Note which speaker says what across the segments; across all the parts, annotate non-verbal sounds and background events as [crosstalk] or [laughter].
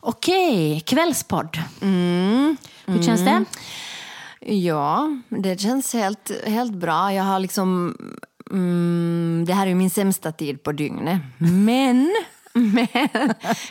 Speaker 1: Okej, kvällspodd. Hur känns det?
Speaker 2: Ja, det känns helt, helt bra. Jag har liksom... Mm, det här är min sämsta tid på dygnet. Men, [laughs] men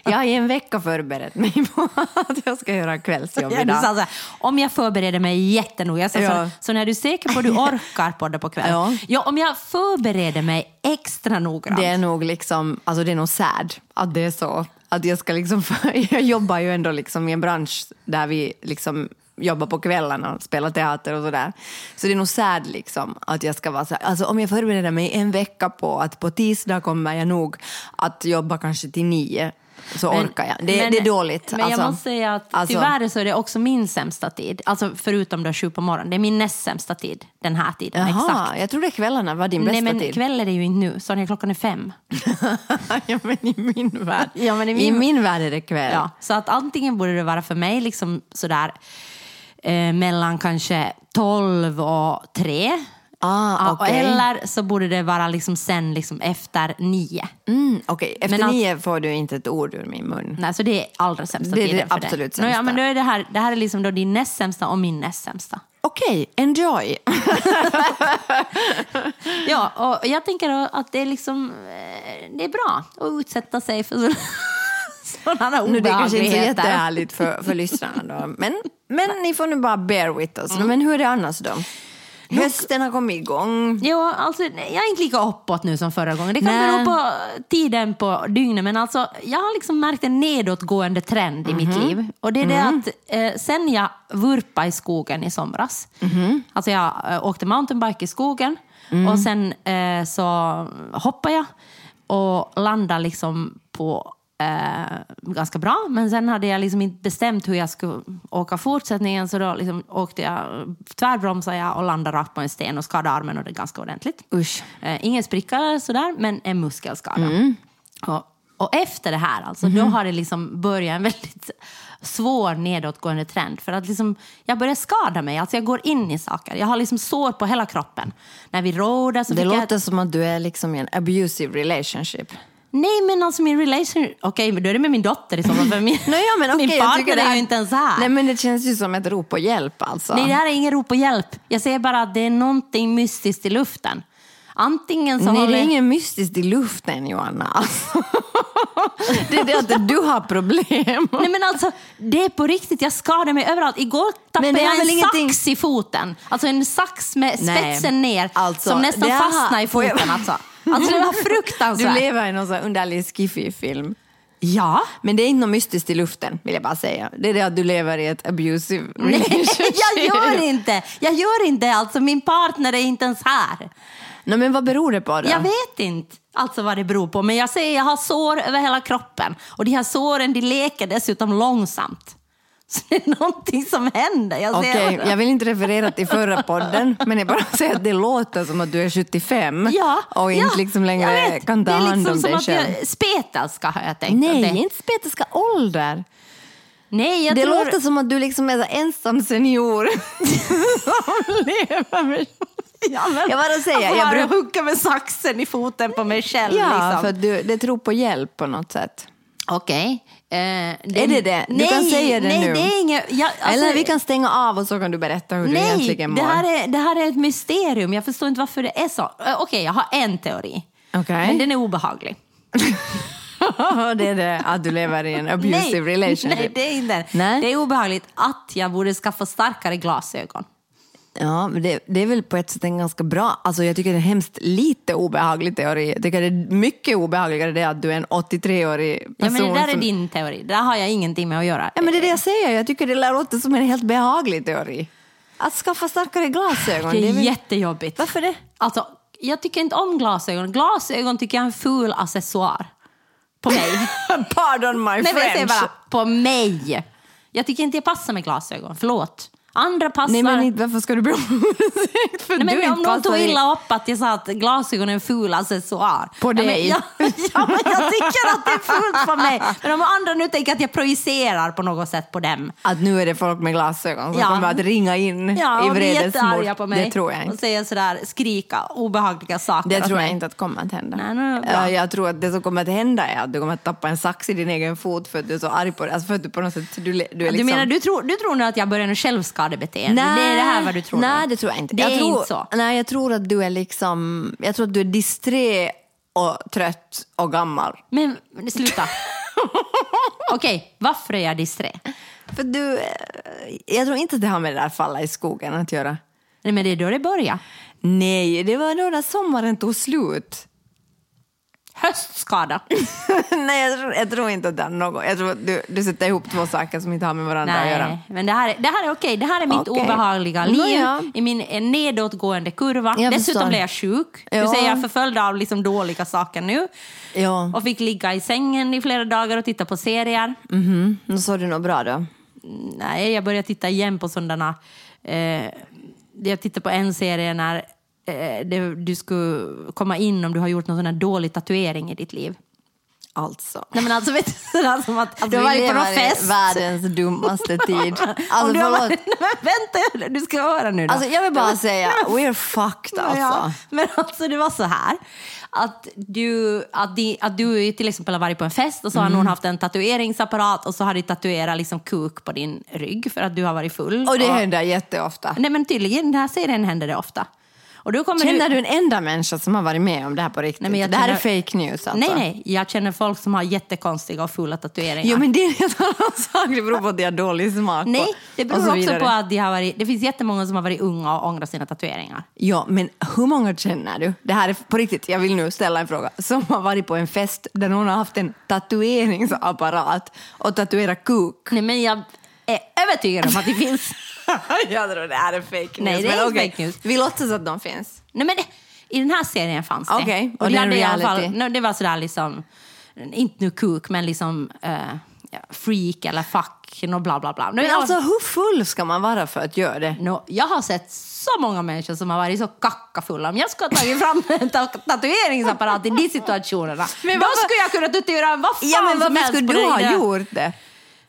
Speaker 2: jag har i en vecka förberett mig på att jag ska göra kvällsjobb
Speaker 1: Ja,
Speaker 2: idag.
Speaker 1: så här, om jag förbereder mig jättenoga, så,
Speaker 2: Ja.
Speaker 1: så, så när du är säker på att du [laughs] orkar podda på kvällen.
Speaker 2: Ja.
Speaker 1: Ja. om jag förbereder mig extra noggrant.
Speaker 2: Det är nog liksom, alltså det är nog sad att det är så. Att jag ska liksom, [laughs] jag jobbar ju ändå liksom i en bransch där vi liksom jobbar på kvällarna och spelar teater och sådär. Så det är nog sad liksom att jag ska vara så här, alltså om jag förbereder mig en vecka på att på tisdag kommer jag nog att jobba kanske till nio så
Speaker 1: Men-
Speaker 2: orkar jag. Det,
Speaker 1: men-
Speaker 2: det är dåligt.
Speaker 1: Men jag
Speaker 2: alltså.
Speaker 1: måste säga att
Speaker 2: Alltså-
Speaker 1: tyvärr så är det också min sämsta tid. Alltså förutom då sju på morgonen. Det är min näst sämsta tid den här tiden.
Speaker 2: Jaha,
Speaker 1: Exakt.
Speaker 2: jag trodde kvällarna var din bästa
Speaker 1: Nej men
Speaker 2: tid.
Speaker 1: kväll är det ju inte nu. När klockan är fem. [laughs]
Speaker 2: ja, men i min värld.
Speaker 1: Ja, men i
Speaker 2: I
Speaker 1: min-
Speaker 2: min värld är det kväll.
Speaker 1: Ja, så att antingen borde det vara för mig liksom sådär eh, mellan kanske 12 och 3.
Speaker 2: Ah, okej.
Speaker 1: Eller så borde det vara liksom sen liksom efter 9.
Speaker 2: Mm, Okej, efter
Speaker 1: Men
Speaker 2: nio får du inte ett ord ur min mun.
Speaker 1: Nej, så det är allra sämsta
Speaker 2: Det är det
Speaker 1: tiden för
Speaker 2: absolut
Speaker 1: dig. Nå, Ja,
Speaker 2: sämsta.
Speaker 1: men då är det, här, det här är liksom då din näst sämsta och min näst sämsta.
Speaker 2: Okej, enjoy. [laughs]
Speaker 1: Ja, och jag tänker att det är liksom eh, det är bra att utsätta sig för sådana
Speaker 2: Nu, det är kanske inte så jättehärligt för, för lyssnarna då. Men, men ni får nu bara bear with us. Men hur är det annars då? Hösten har kommit igång.
Speaker 1: Jo, alltså, jag är inte lika uppåt nu som förra gången. Det kan
Speaker 2: Nej.
Speaker 1: bero på tiden på dygnet. Men alltså, jag har liksom märkt en nedåtgående trend i mitt liv. Och det är det att eh, sen jag vurpade i skogen i somras. Alltså jag eh, åkte mountainbike i skogen. Och sen eh, så hoppade jag och landade liksom på eh, ganska bra. Men sen hade jag liksom inte bestämt hur jag skulle åka fortsättningen. Så då liksom åkte jag, tvärbromsade jag och landade rakt på en sten och skadade armen och det ganska ordentligt.
Speaker 2: Usch.
Speaker 1: Eh, ingen spricka eller sådär, men en muskelskada. Och, och efter det här, alltså, då har det liksom börjat en väldigt svår nedåtgående trend. För att liksom, jag börjar skada mig, alltså jag går in i saker. Jag har liksom sår på hela kroppen. När vi roadar så
Speaker 2: Det
Speaker 1: fick jag...
Speaker 2: låter som att du är liksom i en abusive relationship.
Speaker 1: Nej, men alltså min relation... Okej, men då är det med min dotter i så fall. För min, [laughs]
Speaker 2: Nej, ja, men [laughs]
Speaker 1: min
Speaker 2: okej, jag
Speaker 1: partner är ju inte ens här.
Speaker 2: Nej, men det känns ju som ett rop på hjälp alltså.
Speaker 1: Nej, det här är ingen rop på hjälp. Jag säger bara att det är någonting mystiskt i luften. Antingen så
Speaker 2: Nej,
Speaker 1: håller...
Speaker 2: det är ingen mystiskt i luften, Johanna. Alltså. [laughs] Det är det att du har problem.
Speaker 1: Nej men alltså, det är på riktigt. Jag skadar mig överallt. Igår tappade jag
Speaker 2: har
Speaker 1: en
Speaker 2: ingenting-
Speaker 1: sax i foten. Alltså en sax med
Speaker 2: Nej,
Speaker 1: spetsen ner
Speaker 2: alltså,
Speaker 1: som nästan
Speaker 2: har-
Speaker 1: fastnade i foten. Alltså. Alltså det var [laughs]
Speaker 2: Du
Speaker 1: fruktansvärt.
Speaker 2: lever i någon sån underlig skiffy-film.
Speaker 1: Ja.
Speaker 2: Men det är inte något mystiskt i luften, vill jag bara säga. Det är det att du lever i ett abusive [laughs]
Speaker 1: Nej,
Speaker 2: relationship.
Speaker 1: jag gör inte. Jag gör inte. Alltså min partner är inte ens här.
Speaker 2: Nej, men vad beror det på då?
Speaker 1: Jag vet inte alltså vad det beror på. Men jag säger jag har sår över hela kroppen. Och de här såren de leker dessutom långsamt. Så [laughs] det är någonting som händer. Jag ser
Speaker 2: jag vill inte referera till förra podden, men jag bara [laughs] säger att det låter som att du är 75
Speaker 1: Ja,
Speaker 2: och inte
Speaker 1: ja,
Speaker 2: liksom längre
Speaker 1: vet.
Speaker 2: kan ta
Speaker 1: Det är
Speaker 2: hand
Speaker 1: liksom
Speaker 2: om
Speaker 1: som
Speaker 2: dig
Speaker 1: att
Speaker 2: själv.
Speaker 1: jag, spetälska har jag tänkt.
Speaker 2: Nej,
Speaker 1: det,
Speaker 2: inte spetälska ålder.
Speaker 1: nej jag
Speaker 2: det
Speaker 1: tror...
Speaker 2: låter som att du liksom är ensam senior som [laughs] lever med...
Speaker 1: Ja, men,
Speaker 2: Jag bara säger,
Speaker 1: jag
Speaker 2: jag
Speaker 1: bara
Speaker 2: bruk-
Speaker 1: hugga med saxen i foten på mig själv.
Speaker 2: Ja,
Speaker 1: liksom.
Speaker 2: för du, det tror på hjälp på något sätt.
Speaker 1: Okej. Eh,
Speaker 2: Är det det? Du kan säga det
Speaker 1: nej,
Speaker 2: nu.
Speaker 1: det är inget... Jag, alltså,
Speaker 2: Eller vi kan stänga av och så kan du berätta hur du
Speaker 1: Nej,
Speaker 2: egentligen
Speaker 1: det
Speaker 2: mår.
Speaker 1: här, är, det här är ett mysterium. Jag förstår inte varför det är så. Eh, Okej, jag har en teori.
Speaker 2: Okej.
Speaker 1: Men den är obehaglig. [laughs]
Speaker 2: det är det att du lever i en abusive
Speaker 1: nej,
Speaker 2: relationship.
Speaker 1: nej, det är inte
Speaker 2: Nej.
Speaker 1: Det är obehagligt att jag borde skaffa starkare glasögon.
Speaker 2: Ja, men det, det är väl på ett sätt en ganska bra... Alltså jag tycker det är en hemskt lite obehaglig teori. Jag tycker det är mycket obehagligare det att du är en 83-årig person.
Speaker 1: Ja, men det där är
Speaker 2: som...
Speaker 1: din teori. Det där har jag ingenting med att göra.
Speaker 2: Ja, men det är det jag säger. Jag tycker det låter som en helt behaglig teori. Att skaffa starkare glasögon.
Speaker 1: Det är
Speaker 2: väl-
Speaker 1: jättejobbigt.
Speaker 2: Varför det?
Speaker 1: Alltså, jag tycker inte om glasögon. Glasögon tycker jag är en ful accessoar. På mig. [laughs]
Speaker 2: Pardon my
Speaker 1: Nej, men jag säger
Speaker 2: French.
Speaker 1: bara på mig. Jag tycker inte jag passar med glasögon. Förlåt. Andra passar...
Speaker 2: Nej men varför ska du be om ursäkt för
Speaker 1: Nej, men
Speaker 2: du
Speaker 1: om någon tog illa upp att jag sa att glasögonen är ful accessoar.
Speaker 2: På
Speaker 1: Ja, men,
Speaker 2: dig? [laughs]
Speaker 1: ja, men jag tycker att det är fult på mig. Men om andra nu tänker att jag projicerar på något sätt på dem.
Speaker 2: Att nu är det folk med glasögon som
Speaker 1: Ja.
Speaker 2: kommer att ringa in
Speaker 1: Ja,
Speaker 2: i
Speaker 1: och
Speaker 2: vredesmord.
Speaker 1: på mig.
Speaker 2: Det tror jag
Speaker 1: Och
Speaker 2: inte.
Speaker 1: säger sådär, skrika obehagliga saker
Speaker 2: Det tror jag
Speaker 1: mig.
Speaker 2: inte att kommer att hända.
Speaker 1: Nej, nu.
Speaker 2: Ja, jag tror att det som kommer att hända är att du kommer att tappa en sax i din egen fot för att du är så arg på det. Alltså för att du på något sätt, du, du är
Speaker 1: Du
Speaker 2: liksom...
Speaker 1: menar, du tror, du tror nu att jag börjar med självskadebeteende? det är det här vad du tror?
Speaker 2: Nej, det tror jag inte.
Speaker 1: Det
Speaker 2: jag
Speaker 1: är
Speaker 2: tror,
Speaker 1: inte så.
Speaker 2: Nej, jag tror att du är liksom... Jag tror att du är disträ och trött och gammal.
Speaker 1: Men sluta. [laughs] Okej, varför är jag disträ?
Speaker 2: För du... eh, Jag tror inte att det har med det där falla i skogen att göra.
Speaker 1: Nej, men det är då det börjar.
Speaker 2: Nej, det var då när sommaren tog slut.
Speaker 1: Höstskada. [laughs]
Speaker 2: Nej, jag tror, jag tror inte att det är något. Jag tror att du, du sätter ihop två saker som inte har med varandra att göra.
Speaker 1: Nej, men det här, är- det här är okej. Det här är mitt
Speaker 2: Okej.
Speaker 1: obehagliga liv
Speaker 2: Nåja.
Speaker 1: i min eh, nedåtgående kurva.
Speaker 2: Jag
Speaker 1: Dessutom blev jag sjuk. Du
Speaker 2: Ja.
Speaker 1: säger jag är förföljd av liksom dåliga saker nu.
Speaker 2: Ja,
Speaker 1: Och fick ligga i sängen i flera dagar och titta på serier.
Speaker 2: mhm. Då såg du nog bra då.
Speaker 1: Nej, jag började titta igen på sådana... Eh, jag tittade på en serie när eh, du skulle komma in om du har gjort någon sån här dålig tatuering i ditt liv.
Speaker 2: Alltså.
Speaker 1: Nej men alltså vet du, sådär som att du har varit på någon fest.
Speaker 2: världens dummaste [laughs] tid. Alltså,
Speaker 1: du har varit, [laughs] men vänta, du ska höra nu då.
Speaker 2: Alltså, jag vill bara säga, [laughs] we're fucked alltså.
Speaker 1: Ja, men alltså det var så här. Att du, att, di, att du till exempel har varit på en fest och så har
Speaker 2: Mm.
Speaker 1: någon haft en tatueringsapparat och så har de tatuerat liksom kuk på din rygg för att du har varit full.
Speaker 2: Och det händer jätteofta.
Speaker 1: Nej men tydligen, den här serien händer det ofta. Och då kommer
Speaker 2: Känner
Speaker 1: du...
Speaker 2: du en enda människa som har varit med om det här på riktigt?
Speaker 1: Nej, men jag
Speaker 2: det här är
Speaker 1: känner-
Speaker 2: fake news alltså.
Speaker 1: Nej, nej, jag känner folk som har jättekonstiga och fula tatueringar.
Speaker 2: Jo, men det är en helt annan sak. Det beror på att de har dålig smak.
Speaker 1: Nej, det beror
Speaker 2: så
Speaker 1: också på att de har varit, det finns jättemånga som har varit unga och ångrar sina tatueringar.
Speaker 2: Ja, men hur många känner du? Det här är på riktigt, jag vill nu ställa en fråga. Som har varit på en fest där någon har haft en tatueringsapparat och tatuerat kuk.
Speaker 1: Nej, men jag är övertygad om att det finns. [laughs]
Speaker 2: jag tror det här är fake news.
Speaker 1: Nej, det är
Speaker 2: men okej,
Speaker 1: fake news.
Speaker 2: Vi låtsas att de finns.
Speaker 1: Nej, men det, i den här serien fanns det.
Speaker 2: Okej, och
Speaker 1: och
Speaker 2: det är en
Speaker 1: alla fall,
Speaker 2: reality.
Speaker 1: no, det var sådär liksom, inte nu kuk, men liksom ja, freak eller fuck, no, bla bla bla.
Speaker 2: Men
Speaker 1: jag,
Speaker 2: alltså hur full ska man vara för att göra det?
Speaker 1: no, jag har sett så många människor som har varit så kackafulla. Om jag skulle ha tagit fram [laughs] en ta- tatueringsapparat i de situationerna,
Speaker 2: Men
Speaker 1: då
Speaker 2: varför-
Speaker 1: skulle jag kunna tatuera vad fan
Speaker 2: Ja, men
Speaker 1: som
Speaker 2: varför
Speaker 1: helst
Speaker 2: skulle du ha gjort det?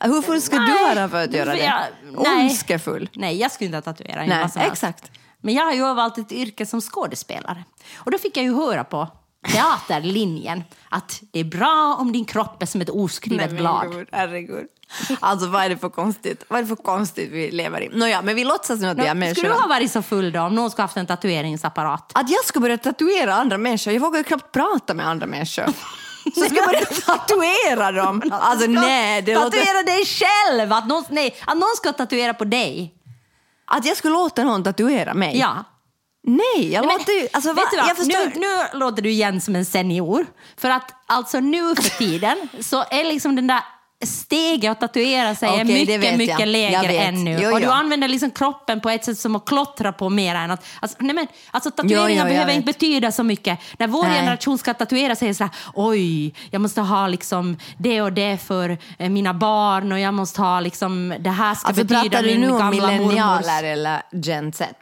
Speaker 2: Hur full ska du
Speaker 1: Nej,
Speaker 2: vara för att göra det?
Speaker 1: jag-.
Speaker 2: Ondskefull?
Speaker 1: Nej, jag skulle inte ha tatuerat
Speaker 2: Nej, exakt.
Speaker 1: Men jag har ju valt ett yrke som skådespelare. Och då fick jag ju höra på teaterlinjen att det är bra om din kropp är som ett oskrivet
Speaker 2: Nej,
Speaker 1: blad.
Speaker 2: gud, herregud. Alltså vad är det för konstigt? Vad är det för konstigt vi lever i? Nåja, men vi låtsas nu att vi är människor.
Speaker 1: Skulle du ha varit så full då om någon skulle haft en tatueringsapparat?
Speaker 2: Att jag ska börja tatuera andra människor? Jag vågar ju knappt prata med andra människor. Så ska börja [laughs] tatuera dem? Alltså nej, det låter...
Speaker 1: Tatuera dig själv! Att någon, nej, att någon ska tatuera på dig.
Speaker 2: Att jag skulle låta någon tatuera mig?
Speaker 1: Ja.
Speaker 2: Nej, jag
Speaker 1: Nej,
Speaker 2: låter ju... Alltså,
Speaker 1: vet du vad?
Speaker 2: Jag förstår
Speaker 1: nu, nu låter du igen som en senior. För att alltså nu för tiden så är liksom den där steget att tatuera sig är
Speaker 2: Okej, det
Speaker 1: mycket, mycket
Speaker 2: Jag
Speaker 1: lägre än nu.
Speaker 2: Jo,
Speaker 1: och du använder liksom kroppen på ett sätt som att klottra på mer än att... Alltså, nej men, alltså tatueringar
Speaker 2: Jo,
Speaker 1: behöver inte betyda så mycket. När vår
Speaker 2: Nej.
Speaker 1: generation ska tatuera sig är det så här, oj, jag måste ha liksom det och det för eh, mina barn och jag måste ha liksom, det här ska
Speaker 2: Alltså
Speaker 1: betyda
Speaker 2: pratar du
Speaker 1: min
Speaker 2: nu om
Speaker 1: gamla
Speaker 2: millennialer eller gen Z?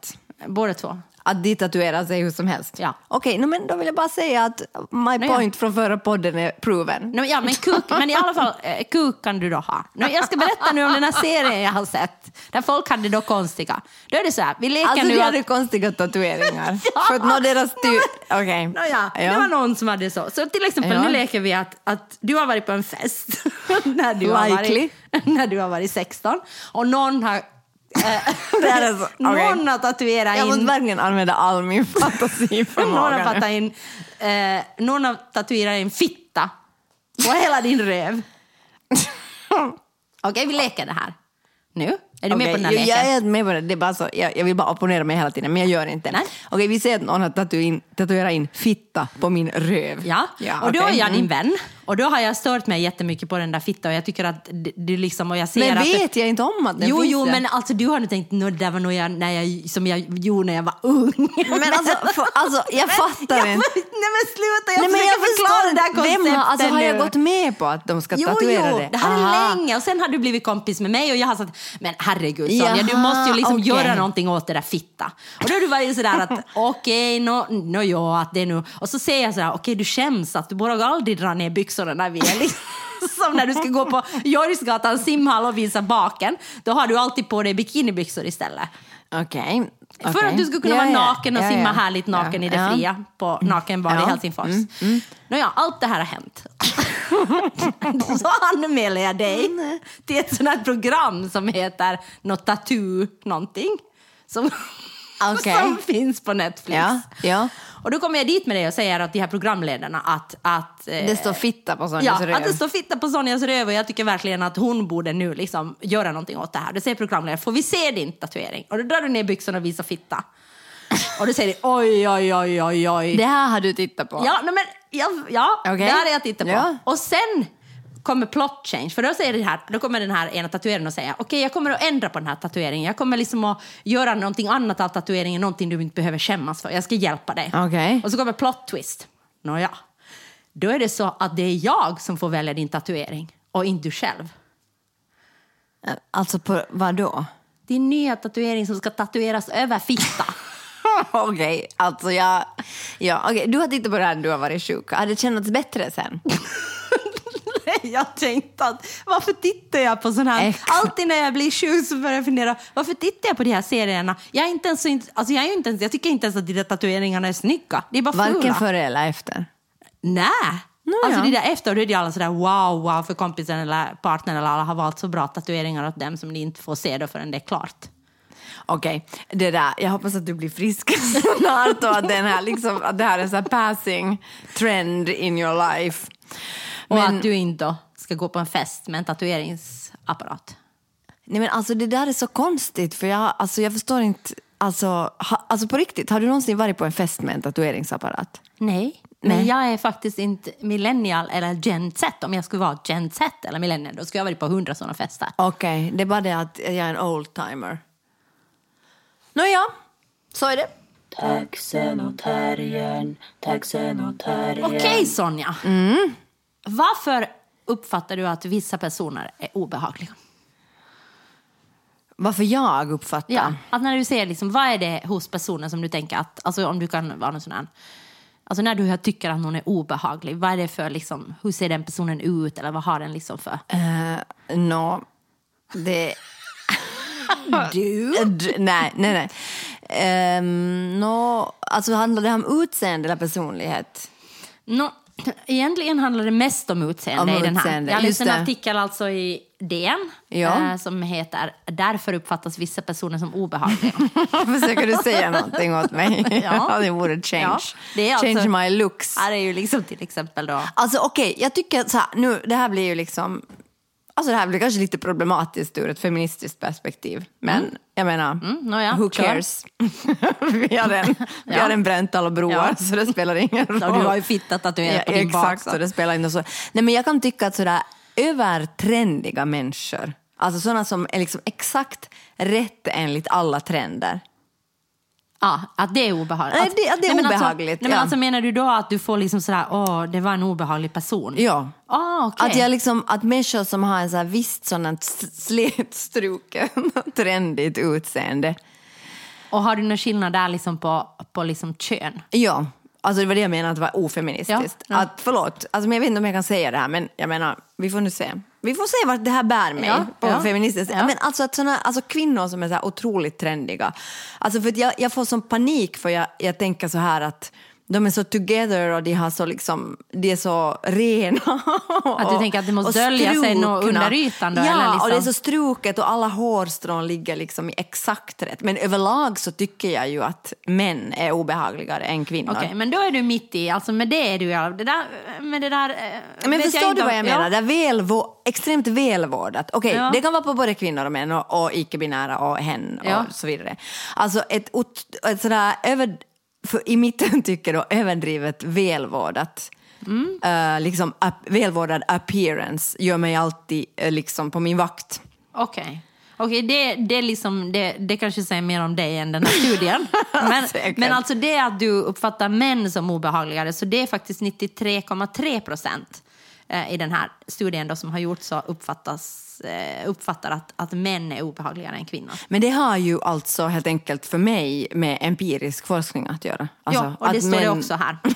Speaker 1: Båda två.
Speaker 2: Att de tatuerar sig hur som helst?
Speaker 1: Ja.
Speaker 2: Okej, no, men då vill jag bara säga att my
Speaker 1: ja.
Speaker 2: point från förra podden är proven.
Speaker 1: No, ja, men, kuk, men i alla fall, eh, kuk kan du då ha. No, jag ska berätta nu om den här serien jag har sett, där folk hade då konstiga. Då är det så här, vi leker
Speaker 2: Alltså
Speaker 1: nu
Speaker 2: de
Speaker 1: att...
Speaker 2: hade konstiga tatueringar. [laughs]
Speaker 1: Ja.
Speaker 2: För att nå deras ty... Okej.
Speaker 1: No, ja, Det var någon som hade så. Så till exempel,
Speaker 2: Ja.
Speaker 1: nu leker vi att, att du har varit på en fest [laughs] när, du har varit, [laughs] när du har varit 16 och någon har, [laughs]
Speaker 2: Det här är så- [laughs] okej.
Speaker 1: någon har tatuerat
Speaker 2: Jag måste
Speaker 1: in...
Speaker 2: verkligen använda all min [laughs]
Speaker 1: Någon har,
Speaker 2: fantasiförmåga.
Speaker 1: fattat in eh, någon har tatuerat in fitta på hela din röv. Okej, vi leker det här. Nu? Är du med
Speaker 2: Okej,
Speaker 1: på den här leken?
Speaker 2: Jag är med på det. det är bara så, jag, jag vill bara opponera mig hela tiden, men jag gör inte.
Speaker 1: Nej.
Speaker 2: Okej, vi säger att någon har tatu in, tatuerat in fitta på min röv.
Speaker 1: Ja, och då är jag din
Speaker 2: Mm.
Speaker 1: vän. Och då har jag stört mig jättemycket på den där fitta och jag tycker att du liksom, och jag ser
Speaker 2: Men
Speaker 1: att
Speaker 2: vet jag inte om att den
Speaker 1: Jo,
Speaker 2: finns
Speaker 1: jo,
Speaker 2: där?
Speaker 1: men alltså du har nu tänkt, no, det där var nog jag, när jag, som jag gjorde när jag var ung.
Speaker 2: Men alltså, [laughs] för, alltså jag fattar
Speaker 1: jag,
Speaker 2: inte. [laughs]
Speaker 1: Nej men sluta, jag
Speaker 2: Nej, men jag
Speaker 1: förklara det där konceptet
Speaker 2: Vem har, alltså, har jag
Speaker 1: nu.
Speaker 2: gått med på att de ska
Speaker 1: Jo,
Speaker 2: tatuera
Speaker 1: jo,
Speaker 2: det?
Speaker 1: det här
Speaker 2: Aha.
Speaker 1: är länge och sen har du blivit kompis med mig och jag har sagt, men herregud Sonja, du
Speaker 2: Jaha,
Speaker 1: måste ju liksom
Speaker 2: okej.
Speaker 1: göra någonting åt det där fitta. Och då har du varit sådär att [laughs] okej, no, no, ja, att det är nu. Och så säger jag sådär, okej du skäms att du borde aldrig dra ner byxorna när vi är liksom, [laughs] som när du ska gå på Jorisgatan simhall och visa baken. Då har du alltid på dig bikinibyxor istället.
Speaker 2: Okej.
Speaker 1: För
Speaker 2: okej.
Speaker 1: att du ska kunna
Speaker 2: Ja,
Speaker 1: vara naken och
Speaker 2: ja,
Speaker 1: simma
Speaker 2: ja.
Speaker 1: härligt naken i det fria på nakenbad i. Helsingfors.
Speaker 2: Mm, mm.
Speaker 1: Nåja, allt det här har hänt. [laughs] Så anmäler jag dig till ett sånt här program som heter något tattoo någonting. Som,
Speaker 2: Okej.
Speaker 1: som finns på Netflix.
Speaker 2: Ja, ja.
Speaker 1: Och då kommer jag dit med dig och säger att de här programledarna att... att eh,
Speaker 2: Det står fitta på
Speaker 1: Ja,
Speaker 2: Sonjas röv.
Speaker 1: att det står fitta på Sonjas röv och jag tycker verkligen att hon borde nu liksom göra någonting åt det här. Då säger programledaren, får vi se din tatuering? Och då drar du ner byxorna och visar fitta. Och då säger du, oj, oj, oj, oj, oj.
Speaker 2: Det här har du tittat på?
Speaker 1: Ja, nej, men, ja, ja
Speaker 2: Okej.
Speaker 1: det hade jag tittat på.
Speaker 2: Ja.
Speaker 1: Och sen kommer plot change, för då, säger det här, då kommer den här ena tatueraren och säga okej, jag kommer att ändra på den här tatueringen. Jag kommer liksom att göra någonting annat av tatueringen, någonting du inte behöver skämmas för. Jag ska hjälpa dig.
Speaker 2: Okej.
Speaker 1: Och så kommer plot twist. Nåja, då är det så att det är jag som får välja din tatuering och inte du själv.
Speaker 2: Alltså på vad då?
Speaker 1: Din nya tatuering som ska tatueras över fitta. [laughs]
Speaker 2: Okej, alltså jag... Ja, okej, Du har tittat på det här när du har varit sjuk. Har det känts bättre sen? [laughs] [laughs]
Speaker 1: jag tänkte att varför tittar jag på sån här...
Speaker 2: Exakt.
Speaker 1: Alltid när jag blir sjuk så börjar jag fundera, varför tittar jag på de här serierna? Jag, är inte ens, så alltså jag, är inte ens, jag tycker inte ens att de där tatueringarna är snygga. De är bara
Speaker 2: Varken
Speaker 1: fula.
Speaker 2: före eller efter?
Speaker 1: Nej!
Speaker 2: Nåja.
Speaker 1: Alltså det där efter, då är det alla sådär wow, wow, för kompisen eller partnern eller alla har valt så bra tatueringar åt dem som de inte får se då förrän det är klart.
Speaker 2: Okej, det där. Jag hoppas att du blir frisk [laughs] snart och att, den här, liksom, att det här är en sån passing trend in your life.
Speaker 1: Och
Speaker 2: Men-
Speaker 1: att du inte ska gå på en fest med en tatueringsapparat.
Speaker 2: Nej men alltså det där är så konstigt för jag, alltså, jag förstår inte, alltså, ha, alltså på riktigt, har du någonsin varit på en fest med en tatueringsapparat?
Speaker 1: Nej, men
Speaker 2: Nej.
Speaker 1: jag är faktiskt inte millennial eller gen Z. Om jag skulle vara gen Z eller millennial då skulle jag varit på hundra sådana fester.
Speaker 2: Okej, det är bara det att jag är en oldtimer. Nåja, så är det.
Speaker 3: Taxen och terriern, taxen och terriern.
Speaker 1: Okej Sonja, varför uppfattar du att vissa personer är obehagliga?
Speaker 2: Varför jag uppfattar?
Speaker 1: Ja, att när du ser liksom, vad är det hos personen som du tänker att, alltså om du kan vara någon sån här, alltså när du tycker att någon är obehaglig, vad är det för liksom, hur ser den personen ut eller vad har den liksom för?
Speaker 2: Uh, Nå, det... [laughs]
Speaker 1: Du?
Speaker 2: D- nej, nej, nej. Um, nå, alltså handlar det om utseende eller personlighet?
Speaker 1: No, egentligen handlar det mest om utseende
Speaker 2: Om
Speaker 1: i den här.
Speaker 2: utseende,
Speaker 1: Jag läste en
Speaker 2: det.
Speaker 1: artikel alltså i DN
Speaker 2: Ja.
Speaker 1: eh, som heter Därför uppfattas vissa personer som obehagliga. [laughs]
Speaker 2: Försöker du säga någonting åt mig? [laughs]
Speaker 1: Ja.
Speaker 2: det vore change.
Speaker 1: Ja, det alltså-
Speaker 2: change my looks.
Speaker 1: här är ju liksom till exempel då...
Speaker 2: Alltså okej, jag tycker så här, nu, det här blir ju liksom, alltså det här blir kanske lite problematiskt ur ett feministiskt perspektiv. Men jag menar,
Speaker 1: Mm, nåja,
Speaker 2: who
Speaker 1: kör.
Speaker 2: cares? [laughs] vi har en, vi
Speaker 1: Ja.
Speaker 2: har en bränt alla broar
Speaker 1: Ja.
Speaker 2: så det spelar ingen roll.
Speaker 1: Och du har ju fitta tatuerat
Speaker 2: ja,
Speaker 1: på din bak.
Speaker 2: Exakt, så det spelar inte så. Nej men jag kan tycka att sådär övertrendiga människor, alltså sådana som är liksom exakt rätt enligt alla trender.
Speaker 1: Ja, att det är obehagligt.
Speaker 2: Nej, det- att det är
Speaker 1: men
Speaker 2: obehagligt,
Speaker 1: Alltså, nej, men
Speaker 2: ja.
Speaker 1: alltså menar du då att du får liksom sådär, åh, det var en obehaglig person?
Speaker 2: Ja.
Speaker 1: Ah, okej.
Speaker 2: Att, jag liksom, att människor som har en så här visst sådant slätstruket, trendigt utseende.
Speaker 1: Och har du någon skillnad där liksom på, på liksom kön?
Speaker 2: Ja, alltså det var det jag menade att det var ofeministiskt.
Speaker 1: Ja, ja.
Speaker 2: Att, förlåt, alltså, men jag vet inte om jag kan säga det här men jag menar, vi får nu se. Vi får se vart det här bär mig
Speaker 1: Ja,
Speaker 2: på
Speaker 1: ja,
Speaker 2: feministiskt.
Speaker 1: ja.
Speaker 2: Men alltså, att såna, alltså kvinnor som är så här otroligt trendiga. Alltså för jag, jag får sån panik för jag, jag tänker så här att de är så together och de har så liksom, de är så rena. [laughs]
Speaker 1: Att du tänker att det måste dölja sig något under ytan då,
Speaker 2: Ja,
Speaker 1: eller liksom?
Speaker 2: och det är så struket och alla hårstrån ligger liksom i exakt rätt. Men överlag så tycker jag ju att män är obehagligare än kvinnor.
Speaker 1: Okej, men då är du mitt i, alltså med det är du ju, det där, med det där... eh,
Speaker 2: Men
Speaker 1: vet
Speaker 2: förstår
Speaker 1: inte
Speaker 2: du vad jag menar?
Speaker 1: Ja.
Speaker 2: Det är välvå, extremt välvårdat. Okej,
Speaker 1: Ja.
Speaker 2: det kan vara på både kvinnor och män och, och icke-binära och hen
Speaker 1: Ja.
Speaker 2: och så vidare. Alltså ett, ett sådär över, för, i mitt tycke då överdrivet välvårdat eh, liksom ap- välvårdad appearance gör mig alltid eh, liksom på min vakt.
Speaker 1: Okej. Okej, det, det, är liksom, det, det kanske säger mer om dig än den här studien. [laughs] Men, men alltså det att du uppfattar män som obehagligare, så det är faktiskt 93,3 procent i den här studien då, som har gjorts så uppfattas, eh, uppfattar att, att män är obehagligare än kvinnor.
Speaker 2: Men det har ju alltså helt enkelt för mig med empirisk forskning att göra. Alltså,
Speaker 1: ja, och det står det
Speaker 2: män-
Speaker 1: också här. [laughs]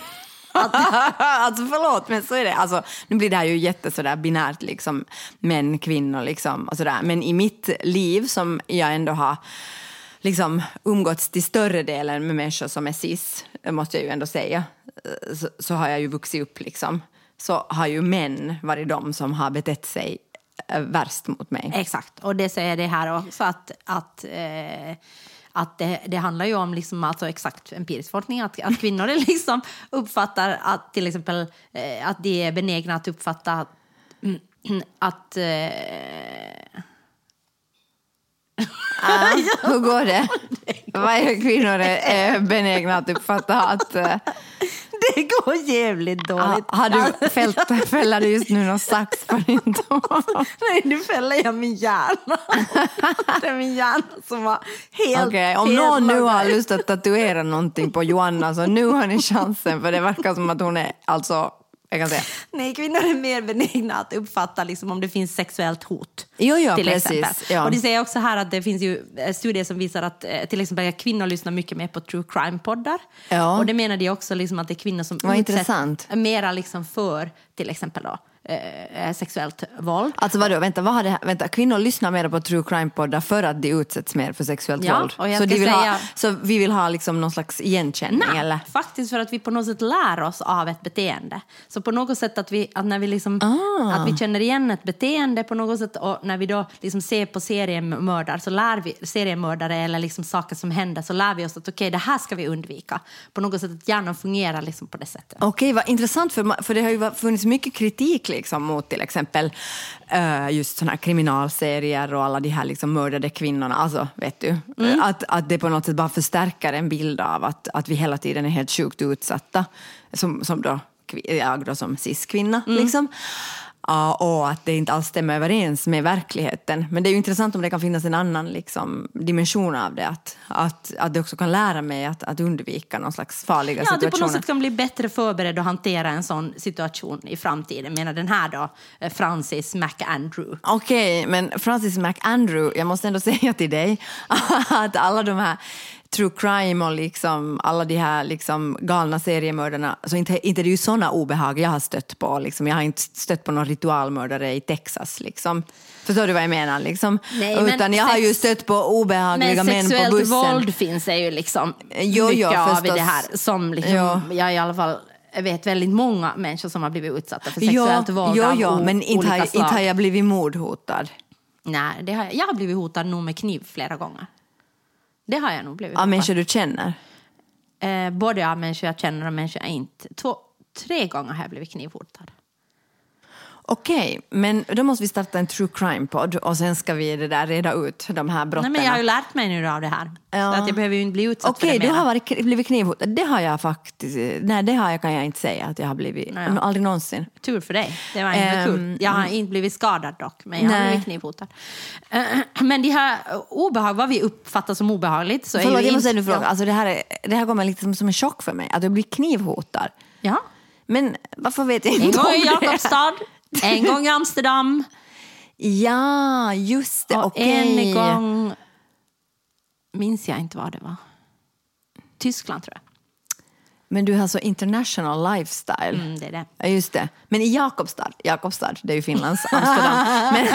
Speaker 2: alltså förlåt, men så är det. Alltså, nu blir det här ju jätte sådär binärt, liksom, män, kvinnor, liksom, och sådär. Men i mitt liv som jag ändå har liksom, umgåtts till större delen med människor som är cis, måste jag ju ändå säga, eh, så, så har jag ju vuxit upp liksom. Så har ju män varit de som har betett sig eh, värst mot mig.
Speaker 1: Exakt, och det säger det här också att, att, eh, att det, det handlar ju om liksom, alltså exakt empirisk forskning, att, att kvinnor [laughs] liksom uppfattar att till exempel eh, att de är benägna att uppfatta mm, att... Eh,
Speaker 2: Ah, hur går det? [laughs] Vad är kvinnor är, är benägna att uppfatta att... eh, [laughs]
Speaker 1: det går jävligt dåligt.
Speaker 2: har du fällt, fäller du just nu någon sax på din tå? [laughs]
Speaker 1: Nej, nu fäller jag min hjärna. [laughs] det är min hjärna som var helt
Speaker 2: Okej, om
Speaker 1: helt
Speaker 2: någon nu har lust att tatuera någonting på Joanna så nu har ni chansen för det verkar som att hon är, alltså, jag kan säga.
Speaker 1: Nej, kvinnor är mer benägna att uppfatta liksom, om det finns sexuellt hot.
Speaker 2: Jo, ja,
Speaker 1: till
Speaker 2: precis,
Speaker 1: exempel.
Speaker 2: ja.
Speaker 1: Och det säger också här att det finns ju eh, studier som visar att eh, till exempel kvinnor lyssnar mycket mer på true crime-poddar.
Speaker 2: Ja.
Speaker 1: Och det menar de också liksom att det är kvinnor som
Speaker 2: Vad
Speaker 1: utsätts
Speaker 2: intressant.
Speaker 1: mera liksom för till exempel då, eh, sexuellt våld.
Speaker 2: Alltså vadå, vänta, vad här- vänta, kvinnor lyssnar mer på true crime-poddar för att de utsätts mer för sexuellt
Speaker 1: Ja,
Speaker 2: våld?
Speaker 1: och jag
Speaker 2: så, de vill
Speaker 1: säga-
Speaker 2: ha, så vi vill ha liksom någon slags igenkänning
Speaker 1: Nej,
Speaker 2: eller?
Speaker 1: faktiskt för att vi på något sätt lär oss av ett beteende. Så på något sätt att vi, att när vi, liksom,
Speaker 2: Ah.
Speaker 1: att vi känner igen ett beteende på något sätt och när vi då liksom ser på seriemördare så lär vi, seriemördare eller liksom saker som händer så lär vi oss att okej, det här ska vi undvika. På något sätt att hjärnan fungerar liksom på det sättet.
Speaker 2: Okej, vad intressant, för, för det har ju funnits mycket kritik liksom mot till exempel eh, just såna här kriminalserier och alla de här liksom mördade kvinnorna. Alltså, vet du,
Speaker 1: Mm.
Speaker 2: att, att det på något sätt bara förstärker en bild av att, att vi hela tiden är helt sjukt utsatta, som, som då, jag då som cis-kvinna.
Speaker 1: Mm.
Speaker 2: Liksom. Ja, och att det inte alls stämmer överens med verkligheten. Men det är ju intressant om det kan finnas en annan liksom, dimension av det. Att, att, att det också kan lära mig att, att undvika någon slags farliga
Speaker 1: Ja, att du
Speaker 2: situationer.
Speaker 1: på något sätt kan bli bättre förberedd att hantera en sån situation i framtiden. Menar den här då, eh, Francis McAndrew.
Speaker 2: Okej, men Francis McAndrew, jag måste ändå [laughs] säga till dig [laughs] att alla de här true crime och liksom alla de här liksom galna seriemördarna, så inte, inte det är ju sådana obehag jag har stött på. Liksom. Jag har inte stött på någon ritualmördare i Texas. Liksom. Förstår du vad jag menar? Liksom?
Speaker 1: Nej, men
Speaker 2: Utan jag har ju stött på obehagliga
Speaker 1: Men
Speaker 2: män på
Speaker 1: sexuellt
Speaker 2: bussen.
Speaker 1: våld finns det ju liksom
Speaker 2: Jo,
Speaker 1: mycket
Speaker 2: jo,
Speaker 1: av i det här. Som liksom,
Speaker 2: Ja.
Speaker 1: jag i alla fall vet väldigt många människor som har blivit utsatta för sexuellt våld
Speaker 2: jo,
Speaker 1: av
Speaker 2: jo,
Speaker 1: o-
Speaker 2: men inte har, inte har jag blivit mordhotad.
Speaker 1: Nej, det har jag, jag har blivit hotad nog med kniv flera gånger. Det har jag nog blivit
Speaker 2: Av människor du känner.
Speaker 1: Eh, både av människor jag känner och människor jag inte. Två, tre gånger har jag blivit knivhotad.
Speaker 2: Okej, men då måste vi starta en true crime-podd och sen ska vi det där reda ut de här brotten.
Speaker 1: Nej, men jag har ju lärt mig nu av det här.
Speaker 2: Ja.
Speaker 1: Så att jag behöver ju inte bli utsatt för
Speaker 2: Okej,
Speaker 1: det
Speaker 2: du
Speaker 1: mera.
Speaker 2: har varit, blivit knivhotad. Det har jag faktiskt... Nej, det har jag, kan jag inte säga att jag har blivit.
Speaker 1: Nej.
Speaker 2: Aldrig någonsin.
Speaker 1: Tur för dig. Det var inte
Speaker 2: Ehm,
Speaker 1: kul. Jag har inte blivit skadad dock, men jag har
Speaker 2: Nej.
Speaker 1: blivit knivhotad. [clears throat] Men de här obehag, vad vi uppfattar som obehagligt så är
Speaker 2: Förlåt,
Speaker 1: ju
Speaker 2: jag måste
Speaker 1: inte...
Speaker 2: fråga. Alltså, det, här är, det här kommer liksom som en chock för mig, att jag blir knivhotad.
Speaker 1: Ja.
Speaker 2: Men varför vet jag
Speaker 1: En
Speaker 2: inte
Speaker 1: gång i
Speaker 2: om det?
Speaker 1: Jakobstad, en gång i Amsterdam
Speaker 2: Ja, just det.
Speaker 1: och
Speaker 2: Okej.
Speaker 1: en gång... Minns jag inte vad det var. Tyskland tror jag.
Speaker 2: Men du har så international lifestyle.
Speaker 1: Mm, det är det.
Speaker 2: Ja, just det. Men i Jakobstad, Jakobstad, det är ju Finlands Amsterdam. [laughs] men,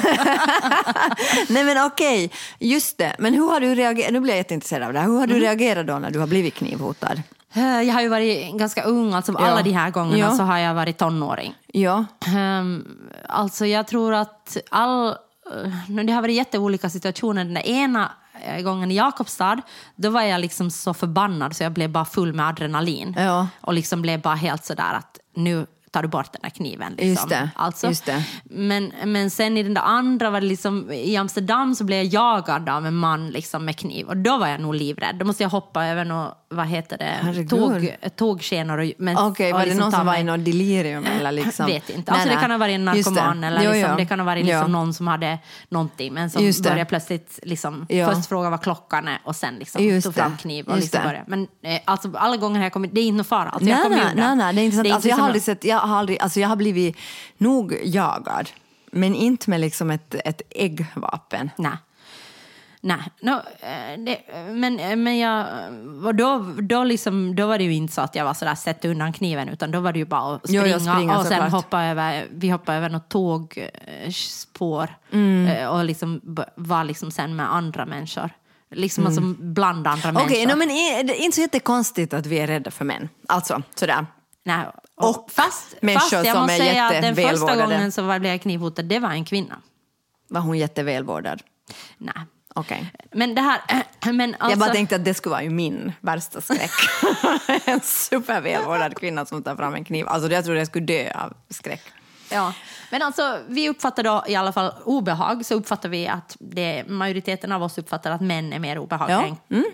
Speaker 2: [laughs] nej men okej, just det. Men hur har du reagerat, nu blir jag jätteintresserad av det här. Hur har
Speaker 1: Mm.
Speaker 2: du reagerat då när du har blivit knivhotad?
Speaker 1: Eh, Jag har ju varit ganska ung, alltså alla de här gångerna
Speaker 2: Ja.
Speaker 1: så har jag varit tonåring.
Speaker 2: Ja,
Speaker 1: Um, alltså jag tror att all... eh, det har varit jätteolika situationer. Den ena gången i Jakobstad, då var jag liksom så förbannad så jag blev bara full med adrenalin.
Speaker 2: Ja.
Speaker 1: Och liksom blev bara helt sådär att nu tar du bort den där kniven. Liksom.
Speaker 2: Just det,
Speaker 1: Alltså.
Speaker 2: just det.
Speaker 1: Men, men sen i den där andra var det liksom, i Amsterdam så blev jag jagad av en man liksom med kniv och då var jag nog livrädd. Då måste jag hoppa över något, vad heter det,
Speaker 2: Herregud.
Speaker 1: tåg, tågskenor.
Speaker 2: Okej,
Speaker 1: och
Speaker 2: var det
Speaker 1: liksom
Speaker 2: någon
Speaker 1: ta
Speaker 2: som var i något delirium? Eller liksom?
Speaker 1: vet inte. Alltså det kan ha varit en narkoman eller
Speaker 2: Jo,
Speaker 1: liksom,
Speaker 2: ja.
Speaker 1: det kan ha varit liksom någon som hade någonting men som
Speaker 2: Just det.
Speaker 1: började plötsligt liksom, först fråga vad klockan är och sen liksom
Speaker 2: Just
Speaker 1: tog fram
Speaker 2: det.
Speaker 1: kniv och liksom
Speaker 2: det.
Speaker 1: började. Men eh, alltså, alla gånger har jag kommit, det är inte någon fara. Alltså, jag
Speaker 2: Nej,
Speaker 1: kommer
Speaker 2: nej,
Speaker 1: undan.
Speaker 2: nej, nej, det är inte sant.
Speaker 1: Det
Speaker 2: alltså, jag, har
Speaker 1: att-
Speaker 2: aldrig sett, jag, har aldrig, alltså, jag har blivit nog jagad, men inte med liksom ett, ett äggvapen.
Speaker 1: Nej. Nej, no, eh, det, men, men jag, då, då, liksom, då var det ju inte så att jag var sådär sätt undan kniven utan då var det ju bara att
Speaker 2: Jo,
Speaker 1: springa,
Speaker 2: jag springer
Speaker 1: och sen
Speaker 2: såklart.
Speaker 1: hoppa över, vi hoppade över något tågspår
Speaker 2: Mm.
Speaker 1: eh, och liksom var liksom sen med andra människor. Liksom alltså bland andra människor.
Speaker 2: Mm. Okej, no, men det är inte så jättekonstigt att vi är rädda för män. Alltså, sådär.
Speaker 1: Nej,
Speaker 2: Och
Speaker 1: fast,
Speaker 2: människor
Speaker 1: fast jag
Speaker 2: som
Speaker 1: måste säga att den första gången så var- blev jag knivhotad, det var en kvinna.
Speaker 2: Var hon jättevälvårdad?
Speaker 1: Nej.
Speaker 2: Okej.
Speaker 1: Men det här, [clears throat] men alltså,
Speaker 2: Jag bara tänkte att det skulle vara min värsta skräck. [laughs] en supervälvårdad kvinna som tar fram en kniv. Alltså jag tror jag skulle dö av skräck.
Speaker 1: Ja, men alltså vi uppfattar då i alla fall obehag så uppfattar vi att det, majoriteten av oss uppfattar att män är mer obehagliga
Speaker 2: Ja,
Speaker 1: än,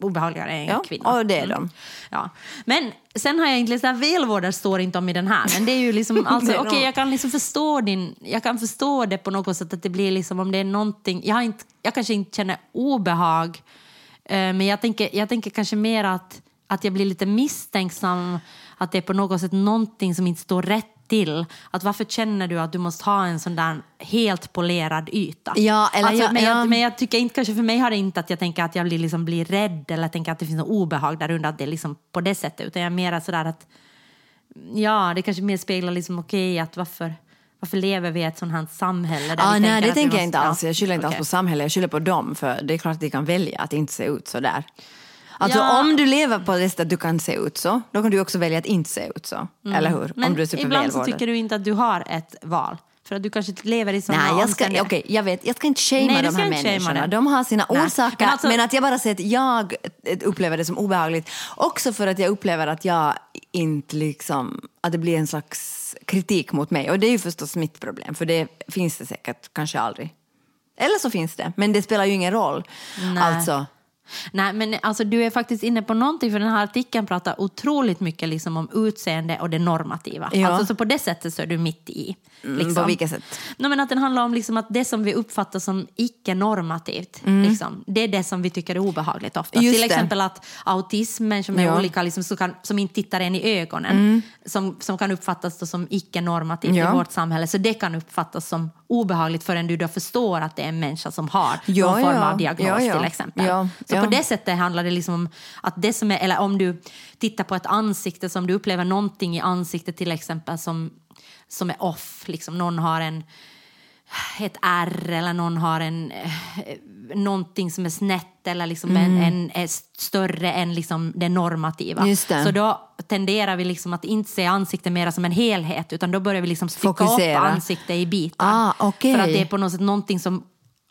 Speaker 1: obehagligare än
Speaker 2: Ja,
Speaker 1: kvinnor.
Speaker 2: och det är de.
Speaker 1: Ja. Men sen har jag inte läst, välvårdare står inte om i den här, men det är ju liksom, [laughs] alltså, okej
Speaker 2: nog-
Speaker 1: jag kan liksom förstå din, jag kan förstå det på något sätt att det blir liksom om det är någonting, jag, har inte, jag kanske inte känner obehag, eh, men jag tänker, jag tänker kanske mer att, att jag blir lite misstänksam, att det är på något sätt någonting som inte står rätt till. Att varför känner du att du måste ha en sån där helt polerad yta?
Speaker 2: Ja, eller
Speaker 1: alltså,
Speaker 2: jag-
Speaker 1: men,
Speaker 2: ja.
Speaker 1: jag, men jag tycker inte, kanske för mig har det inte att jag tänker att jag blir, liksom blir rädd eller tänker att det finns något obehag där under, att det är liksom på det sättet, utan jag är mer sådär att ja, det kanske mer speglar liksom okej att varför, varför lever vi i ett sånt här samhälle? Där
Speaker 2: Ah,
Speaker 1: vi
Speaker 2: nej,
Speaker 1: tänker
Speaker 2: det tänker jag
Speaker 1: måste-
Speaker 2: inte alls.
Speaker 1: ja,
Speaker 2: Jag skyller inte alls
Speaker 1: okej.
Speaker 2: på samhället, jag skyller på dem. För det är klart att de kan välja att inte se ut så där. Alltså
Speaker 1: Ja.
Speaker 2: om du lever på det sättet att du kan se ut så, då kan du också välja att inte se ut så. Eller hur?
Speaker 1: Mm. Men
Speaker 2: om du är
Speaker 1: ibland så tycker du inte att du har ett val. För att du kanske lever i sådana
Speaker 2: Nej, jag ska, okej, jag vet, jag ska inte shamea de här människorna. De har sina
Speaker 1: Nej.
Speaker 2: orsaker.
Speaker 1: Men
Speaker 2: Men,
Speaker 1: alltså-
Speaker 2: att jag bara säger att jag upplever det som obehagligt. Också för att jag upplever att jag inte liksom, att det blir en slags kritik mot mig. Och det är ju förstås mitt problem, för det finns det säkert kanske aldrig. Eller så finns det, men det spelar ju ingen roll.
Speaker 1: Nej.
Speaker 2: Alltså,
Speaker 1: Nej, men alltså, du är faktiskt inne på någonting, för den här artikeln pratar otroligt mycket liksom, om utseende och det normativa.
Speaker 2: Ja.
Speaker 1: Alltså, så på det sättet så är du mitt i. Liksom.
Speaker 2: på vilket sätt?
Speaker 1: Nej, men att den handlar om liksom, att det som vi uppfattar som icke-normativt, liksom, det är det som vi tycker är obehagligt ofta.
Speaker 2: Mm. Just
Speaker 1: Till
Speaker 2: det.
Speaker 1: exempel att autism, som är
Speaker 2: Ja. Mm.
Speaker 1: olika, liksom, som, kan, som inte tittar en i ögonen, som, som kan uppfattas som icke-normativt
Speaker 2: Ja.
Speaker 1: i vårt samhälle, så det kan uppfattas som obehagligt förrän du då förstår att det är en människa som har
Speaker 2: Ja,
Speaker 1: någon form av diagnos till exempel. Så på det sättet handlar det liksom om att det som är, eller om du tittar på ett ansikte, som du upplever någonting i ansiktet till exempel som, som är off, liksom någon har en ett ärr eller någon har en, eh, någonting som är snett eller liksom en, en är större än liksom det normativa.
Speaker 2: Mm. Det.
Speaker 1: Så då tenderar vi liksom att inte se ansiktet mer som en helhet utan då börjar vi liksom stycka
Speaker 2: Fokusera.
Speaker 1: upp ansiktet i bitar.
Speaker 2: Ah, okej.
Speaker 1: För att det är på något sätt någonting som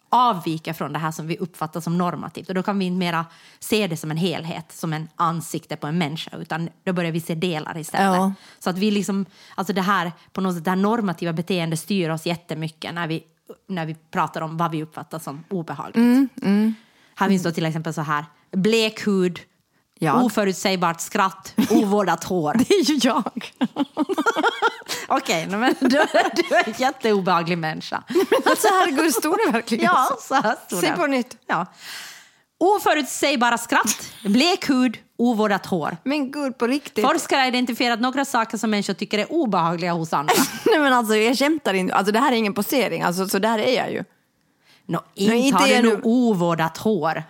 Speaker 1: avviker från det här som vi uppfattar som normativt. Och då kan vi inte mera se det som en helhet, som en ansikte på en människa, utan då börjar vi se delar istället.
Speaker 2: Ja.
Speaker 1: Så att vi liksom, alltså det här, på något sätt, det här normativa beteendet styr oss jättemycket när vi, när vi pratar om vad vi uppfattar som obehagligt.
Speaker 2: Mm,
Speaker 1: Här finns då till exempel så här, blek hud,
Speaker 2: Jag.
Speaker 1: oförutsägbart skratt, ovårdat hår. [laughs]
Speaker 2: det är ju jag. [laughs]
Speaker 1: Okej, nej, men du, du är en jätteobehaglig människa.
Speaker 2: alltså herregud, stod det verkligen
Speaker 1: Ja,
Speaker 2: så?
Speaker 1: här stod det.
Speaker 2: på nytt.
Speaker 1: Ja. Oförutsägbara skratt, blek hud, ovårdat hår.
Speaker 2: Men gud, på riktigt.
Speaker 1: Forskare har identifierat några saker som människor tycker är obehagliga hos andra. [laughs]
Speaker 2: Nej men alltså jag skämtar inte. Alltså det här är ingen posering. Alltså så där är jag ju.
Speaker 1: Nå, inte,
Speaker 2: inte
Speaker 1: har du nu- ovårdat hår.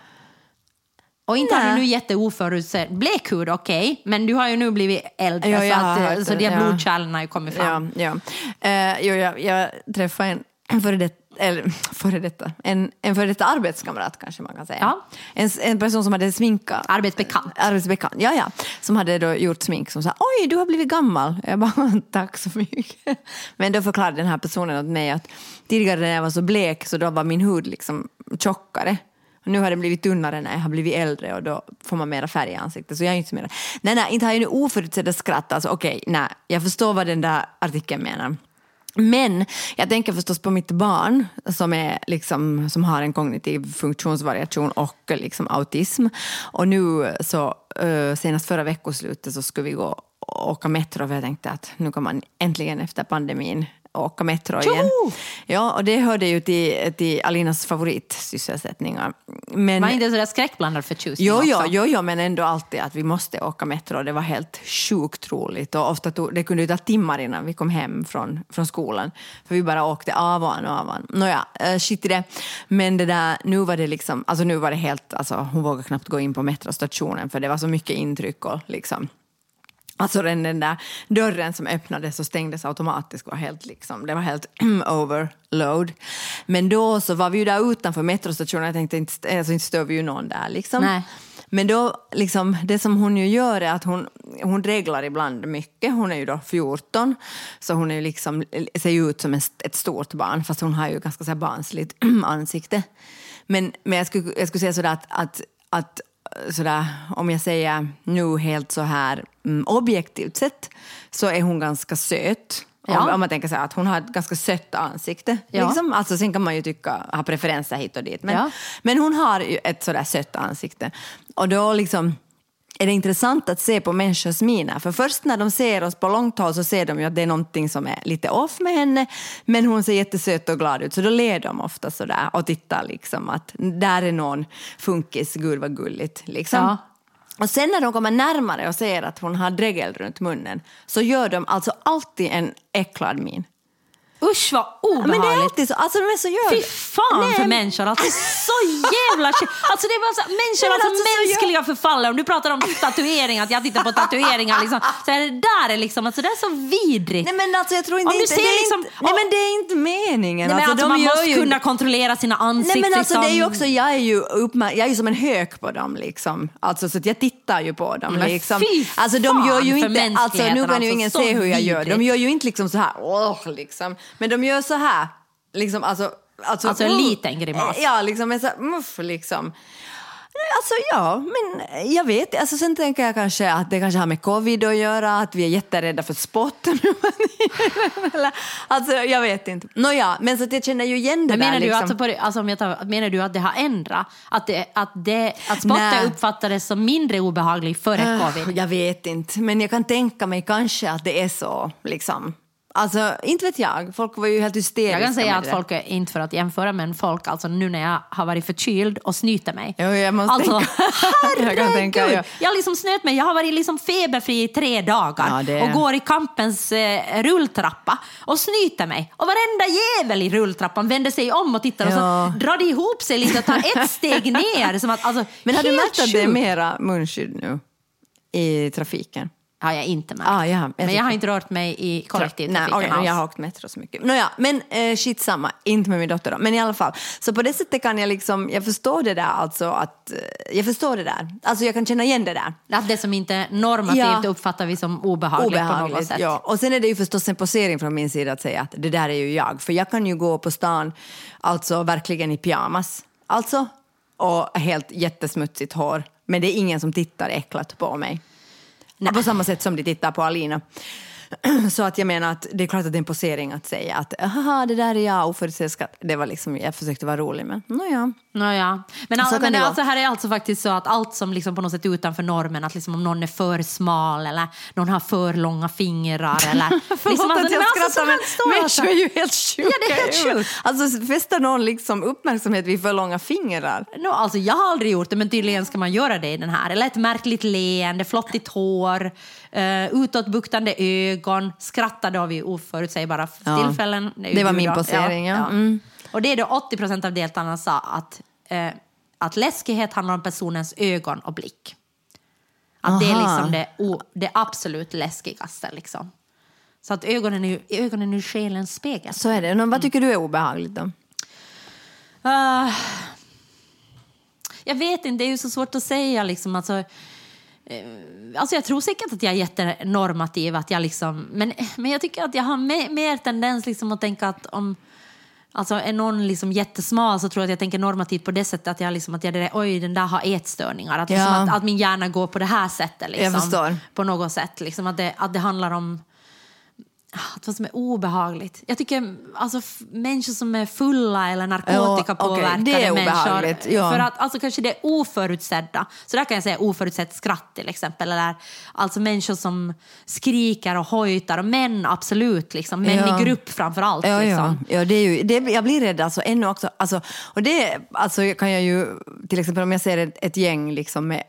Speaker 1: Och inte har
Speaker 2: Nej.
Speaker 1: du nu jätteoförutsedd blek hud, okej, men du har ju nu blivit äldre
Speaker 2: Ja,
Speaker 1: så,
Speaker 2: har
Speaker 1: att, eh, så de blodkärlen har ju kommit fram.
Speaker 2: Ja, ja. Eh, jo, jag, jag träffade en, en [clears throat] före detta, eller [clears throat] före detta, en, en före detta arbetskamrat kanske man kan säga.
Speaker 1: Ja.
Speaker 2: En, en person som hade sminkat.
Speaker 1: Arbetsbekant.
Speaker 2: Arbetsbekant, ja ja. Som hade då gjort smink som sa oj du har blivit gammal. Jag bara [laughs] tack så mycket. Men då förklarade den här personen åt mig att tidigare när jag var så blek så då var min hud liksom tjockare. Nu har den blivit tunnare när jag har blivit äldre och då får man mera färg i ansiktet. Så jag är inte så mera... Nej, nej, inte har jag nu oförutsedda skratt. Alltså okej, nej, jag förstår vad den där artikeln menar. Men jag tänker förstås på mitt barn som, är liksom, som har en kognitiv funktionsvariation och liksom autism. Och nu så eh, senast förra veckoslutet så skulle vi gå och åka metro för jag tänkte att nu kan man äntligen efter pandemin åka metro igen. Ja, och det hörde ju till, till Alinas favoritsysselsättningar. Men,
Speaker 1: Var inte sådär skräckblandad förtjusning
Speaker 2: Jo, jo,
Speaker 1: också?
Speaker 2: jo, jo, men ändå alltid att vi måste åka metro. Det var helt sjukt roligt. Och ofta tog, det kunde ju ta timmar innan vi kom hem från, från skolan. För vi bara åkte av och an och av och an. Nåja, uh, shit i det. Men det där, nu var det liksom, alltså nu var det helt, alltså hon vågade knappt gå in på metrostationen för det var så mycket intryck och liksom Alltså den, den där dörren som öppnades och stängdes automatiskt var helt liksom, det var helt [clears throat] overload. Men då så var vi ju där utanför metrostationen, jag tänkte inte, alltså inte stör vi ju någon där liksom.
Speaker 1: Nej.
Speaker 2: Men då, liksom, det som hon ju gör är att hon, hon reglar ibland mycket. Hon är ju då 14, så hon är ju liksom, ser ju ut som en, ett stort barn, fast hon har ju ganska så barnsligt [clears throat] ansikte. Men, men jag, skulle, jag skulle säga sådär att, att, att sådär, om jag säger nu helt så här mm, objektivt sett, så är hon ganska söt.
Speaker 1: Ja.
Speaker 2: Om, om man tänker så här, att hon har ett ganska sött ansikte.
Speaker 1: Ja.
Speaker 2: Liksom. Alltså, sen kan man ju tycka, ha preferenser hit och dit. Men,
Speaker 1: Ja.
Speaker 2: men hon har ju ett sådär sött ansikte. Och då liksom är det intressant att se på människors miner. För först när de ser oss på långt håll så ser de ju att det är någonting som är lite off med henne. Men hon ser jättesöt och glad ut så då ler de ofta sådär och tittar liksom att där är någon funkis, gud vad gulligt. Liksom.
Speaker 1: Ja.
Speaker 2: Och sen när de kommer närmare och ser att hon har dregel runt munnen så gör de alltså alltid en äcklad min.
Speaker 1: Usch vad
Speaker 2: Ja, Men det är
Speaker 1: obehagligt.
Speaker 2: alltid så. Alltså de är så gör
Speaker 1: Fy fan
Speaker 2: Nej,
Speaker 1: för människor. Alltså, så jävla... Alltså det är bara så, människor, alltså,
Speaker 2: alltså, så
Speaker 1: mänskliga förfallare. Om du pratar om tatueringar, att jag tittar på tatueringar. Liksom, så är det där är liksom, alltså, det är så vidrigt.
Speaker 2: Nej men alltså jag tror inte,
Speaker 1: Om du
Speaker 2: inte,
Speaker 1: ser
Speaker 2: det
Speaker 1: liksom-
Speaker 2: inte, nej men det är inte meningen.
Speaker 1: Nej, men alltså,
Speaker 2: de
Speaker 1: man
Speaker 2: gör
Speaker 1: måste
Speaker 2: ju-
Speaker 1: kunna kontrollera sina ansikten.
Speaker 2: Nej men alltså det är ju
Speaker 1: liksom.
Speaker 2: också, jag är ju, uppmär- jag är ju som en hök på dem liksom. Alltså så att jag tittar ju på dem
Speaker 1: Men
Speaker 2: liksom.
Speaker 1: fy
Speaker 2: Alltså de gör ju
Speaker 1: fan
Speaker 2: inte, alltså nu kan ju
Speaker 1: mänskligheten,
Speaker 2: ingen
Speaker 1: alltså,
Speaker 2: se hur jag gör. De
Speaker 1: vidrigt.
Speaker 2: gör ju inte liksom så här, åh liksom. Men de gör så här, liksom alltså. Alltså,
Speaker 1: Alltså en
Speaker 2: mm.
Speaker 1: liten grimas.
Speaker 2: Ja, liksom en så här, muff liksom. Alltså ja, men jag vet alltså Sen tänker jag kanske att det kanske har med covid att göra, att vi är jätterädda för spott. [laughs] Alltså jag vet inte. Nåja, men så att jag känner ju igen det
Speaker 1: Men
Speaker 2: där.
Speaker 1: menar, du
Speaker 2: liksom.
Speaker 1: alltså på, alltså tar, menar du att det har ändrat? Att, det, att, det, att spotta
Speaker 2: Nej.
Speaker 1: uppfattades som mindre obehaglig före covid?
Speaker 2: Jag vet inte, men jag kan tänka mig kanske att det är så. Liksom. Alltså, inte vet jag. Folk var ju helt hysteriska
Speaker 1: Jag kan säga att
Speaker 2: det.
Speaker 1: folk, är inte för att jämföra, men folk, alltså nu när jag har varit förkyld och snyter mig.
Speaker 2: Jo, jag måste
Speaker 1: alltså,
Speaker 2: tänka. [laughs] Jag kan tänka,
Speaker 1: herregud!
Speaker 2: ja.
Speaker 1: Jag har liksom snöt mig, jag har varit liksom feberfri i tre dagar
Speaker 2: Ja, det-
Speaker 1: och går i kampens eh, rulltrappa och snyter mig. Och varenda jävel i rulltrappan vänder sig om och tittar
Speaker 2: Ja.
Speaker 1: och så drar det ihop sig lite och tar ett [laughs] steg ner. Som att, alltså,
Speaker 2: Men har du märkt att det är mera munskydd nu i trafiken?
Speaker 1: Har jag inte märkt.
Speaker 2: Ah, ja, jag
Speaker 1: men jag har inte rört mig i kollektivtrafiken alls.
Speaker 2: jag har åkt metro så mycket. Nåja, men eh, shit samma, inte med min dotter då. Men i alla fall, så på det sättet kan jag liksom, jag förstår det där alltså att, eh, jag förstår det där. Alltså jag kan känna igen det där.
Speaker 1: Att det som inte är normativt
Speaker 2: Ja.
Speaker 1: uppfattar vi som obehagligt, på något sätt.
Speaker 2: ja. Och sen är det ju förstås en posering från min sida att säga att det där är ju jag. För jag kan ju gå på stan, alltså verkligen i pyjamas. Alltså, och helt jättesmutsigt hår. Men det är ingen som tittar äcklat på mig. På samma sätt som de tittar på Alina. [clears throat] Så att jag menar att det är klart att det är en posering att säga att haha, det där är jag oförutsedd skatt. Det var liksom, jag försökte vara rolig men nåja.
Speaker 1: Nåja. Men, all, men
Speaker 2: det
Speaker 1: alltså här är alltså faktiskt så att allt som liksom på något sätt är utanför normen, att liksom om någon är för smal eller någon har för långa fingrar eller... liksom, [laughs]
Speaker 2: Förlåt att jag
Speaker 1: men
Speaker 2: skrattar
Speaker 1: så
Speaker 2: men
Speaker 1: står
Speaker 2: människor är ju helt sjuka.
Speaker 1: Ja, det är helt sjukt.
Speaker 2: Alltså fäster någon liksom uppmärksamhet vid för långa fingrar?
Speaker 1: No, alltså jag har aldrig gjort det, men tydligen ska man göra det i den här. Eller ett märkligt leende, flottigt hår, uh, utåtbuktande ögon, skrattar då vid oförutsägbara
Speaker 2: Ja.
Speaker 1: tillfällen. ju
Speaker 2: Det var min posering, ja. Mm.
Speaker 1: Och det är då 80 procent av deltagarna sa att, eh, att läskighet handlar om personens ögon och blick. Att det är
Speaker 2: Aha.
Speaker 1: liksom det, o, det absolut läskigaste. Liksom. Så att ögonen är ju, ögonen är själens spegel.
Speaker 2: Så är det. Nå, Vad tycker du är obehagligt då?
Speaker 1: Ah, jag vet inte, det är ju så svårt att säga. Liksom. Alltså, eh, alltså jag tror säkert att jag är jättenormativ, att jag liksom, men, men jag tycker att jag har me- mer tendens liksom att tänka att om Alltså är någon liksom jättesmal så tror jag att jag tänker normativt på det sättet att jag, liksom, att jag oj den där har ätstörningar. Att,
Speaker 2: Ja.
Speaker 1: liksom att, att min hjärna går på det här sättet. Liksom. På något sätt. Liksom, att, det, att det handlar om vad som är obehagligt. Jag tycker alltså, människor som är fulla eller narkotikapåverkade
Speaker 2: det är
Speaker 1: människor.
Speaker 2: ja.
Speaker 1: För att alltså, kanske det är oförutsedda. Så där kan jag säga oförutsett skratt till exempel. Eller alltså människor som skriker och hojtar. Och män absolut, liksom. män
Speaker 2: Ja.
Speaker 1: i grupp framför allt.
Speaker 2: Ja,
Speaker 1: liksom.
Speaker 2: ja. ja det är ju, det, jag blir rädd alltså, ännu också. Alltså, och det alltså, kan jag ju, till exempel om jag ser ett, ett gäng liksom, med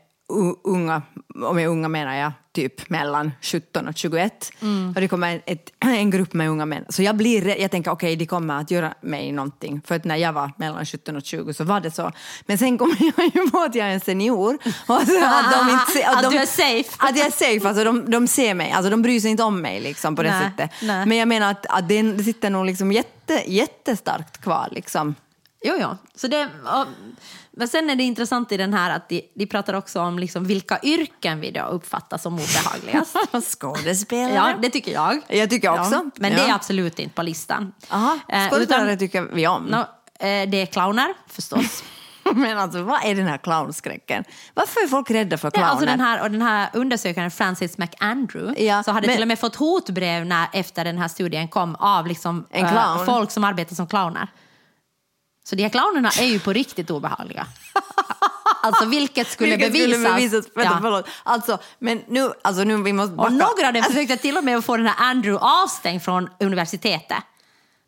Speaker 2: unga, och med unga menar jag typ mellan 17 och 21.
Speaker 1: Mm.
Speaker 2: Och det kommer ett, [clears throat] en grupp med unga män. Så jag blir jag tänker okej, de kommer att göra mig någonting. För att när jag var mellan 17 och 20 så var det så. Men sen kommer [laughs] jag ju på att jag är en senior. Och att, att, de inte, se-
Speaker 1: Att
Speaker 2: de,
Speaker 1: du är safe.
Speaker 2: Att jag är safe, alltså de, de ser mig, alltså de bryr sig inte om mig liksom, på det
Speaker 1: Nej,
Speaker 2: sättet.
Speaker 1: nej.
Speaker 2: Men jag menar att, att det, det sitter nog liksom jätte, jättestarkt kvar. Liksom.
Speaker 1: Jo, jo. Så det, och, men sen är det intressant i den här att de, de pratar också om liksom vilka yrken vi då uppfattar som obehagligast. [laughs]
Speaker 2: Skådespelare?
Speaker 1: ja, det tycker jag.
Speaker 2: Jag tycker också.
Speaker 1: Ja, men
Speaker 2: Ja.
Speaker 1: det är absolut inte på listan.
Speaker 2: Aha,
Speaker 1: Eh,
Speaker 2: skådespelare
Speaker 1: utan-
Speaker 2: tycker vi om.
Speaker 1: Nå, eh, det är clowner, förstås. [laughs]
Speaker 2: Men alltså, vad är den här clownskräcken? Varför är folk rädda för clowner?
Speaker 1: alltså den här, och den här undersökaren Francis McAndrew
Speaker 2: Ja,
Speaker 1: så hade
Speaker 2: men-
Speaker 1: till och med fått hotbrev när, efter den här studien kom av liksom,
Speaker 2: clown.
Speaker 1: folk som arbetar som clowner. Så de här clownerna är ju på riktigt obehagliga. [laughs] alltså vilket skulle
Speaker 2: Vilket
Speaker 1: bevisas.
Speaker 2: Skulle bevisas vänta,
Speaker 1: Ja.
Speaker 2: förlåt. Alltså, men nu, alltså nu vi måste backa.
Speaker 1: Och några av dem försökte till och med att få den här Andrew avstängd från universitetet.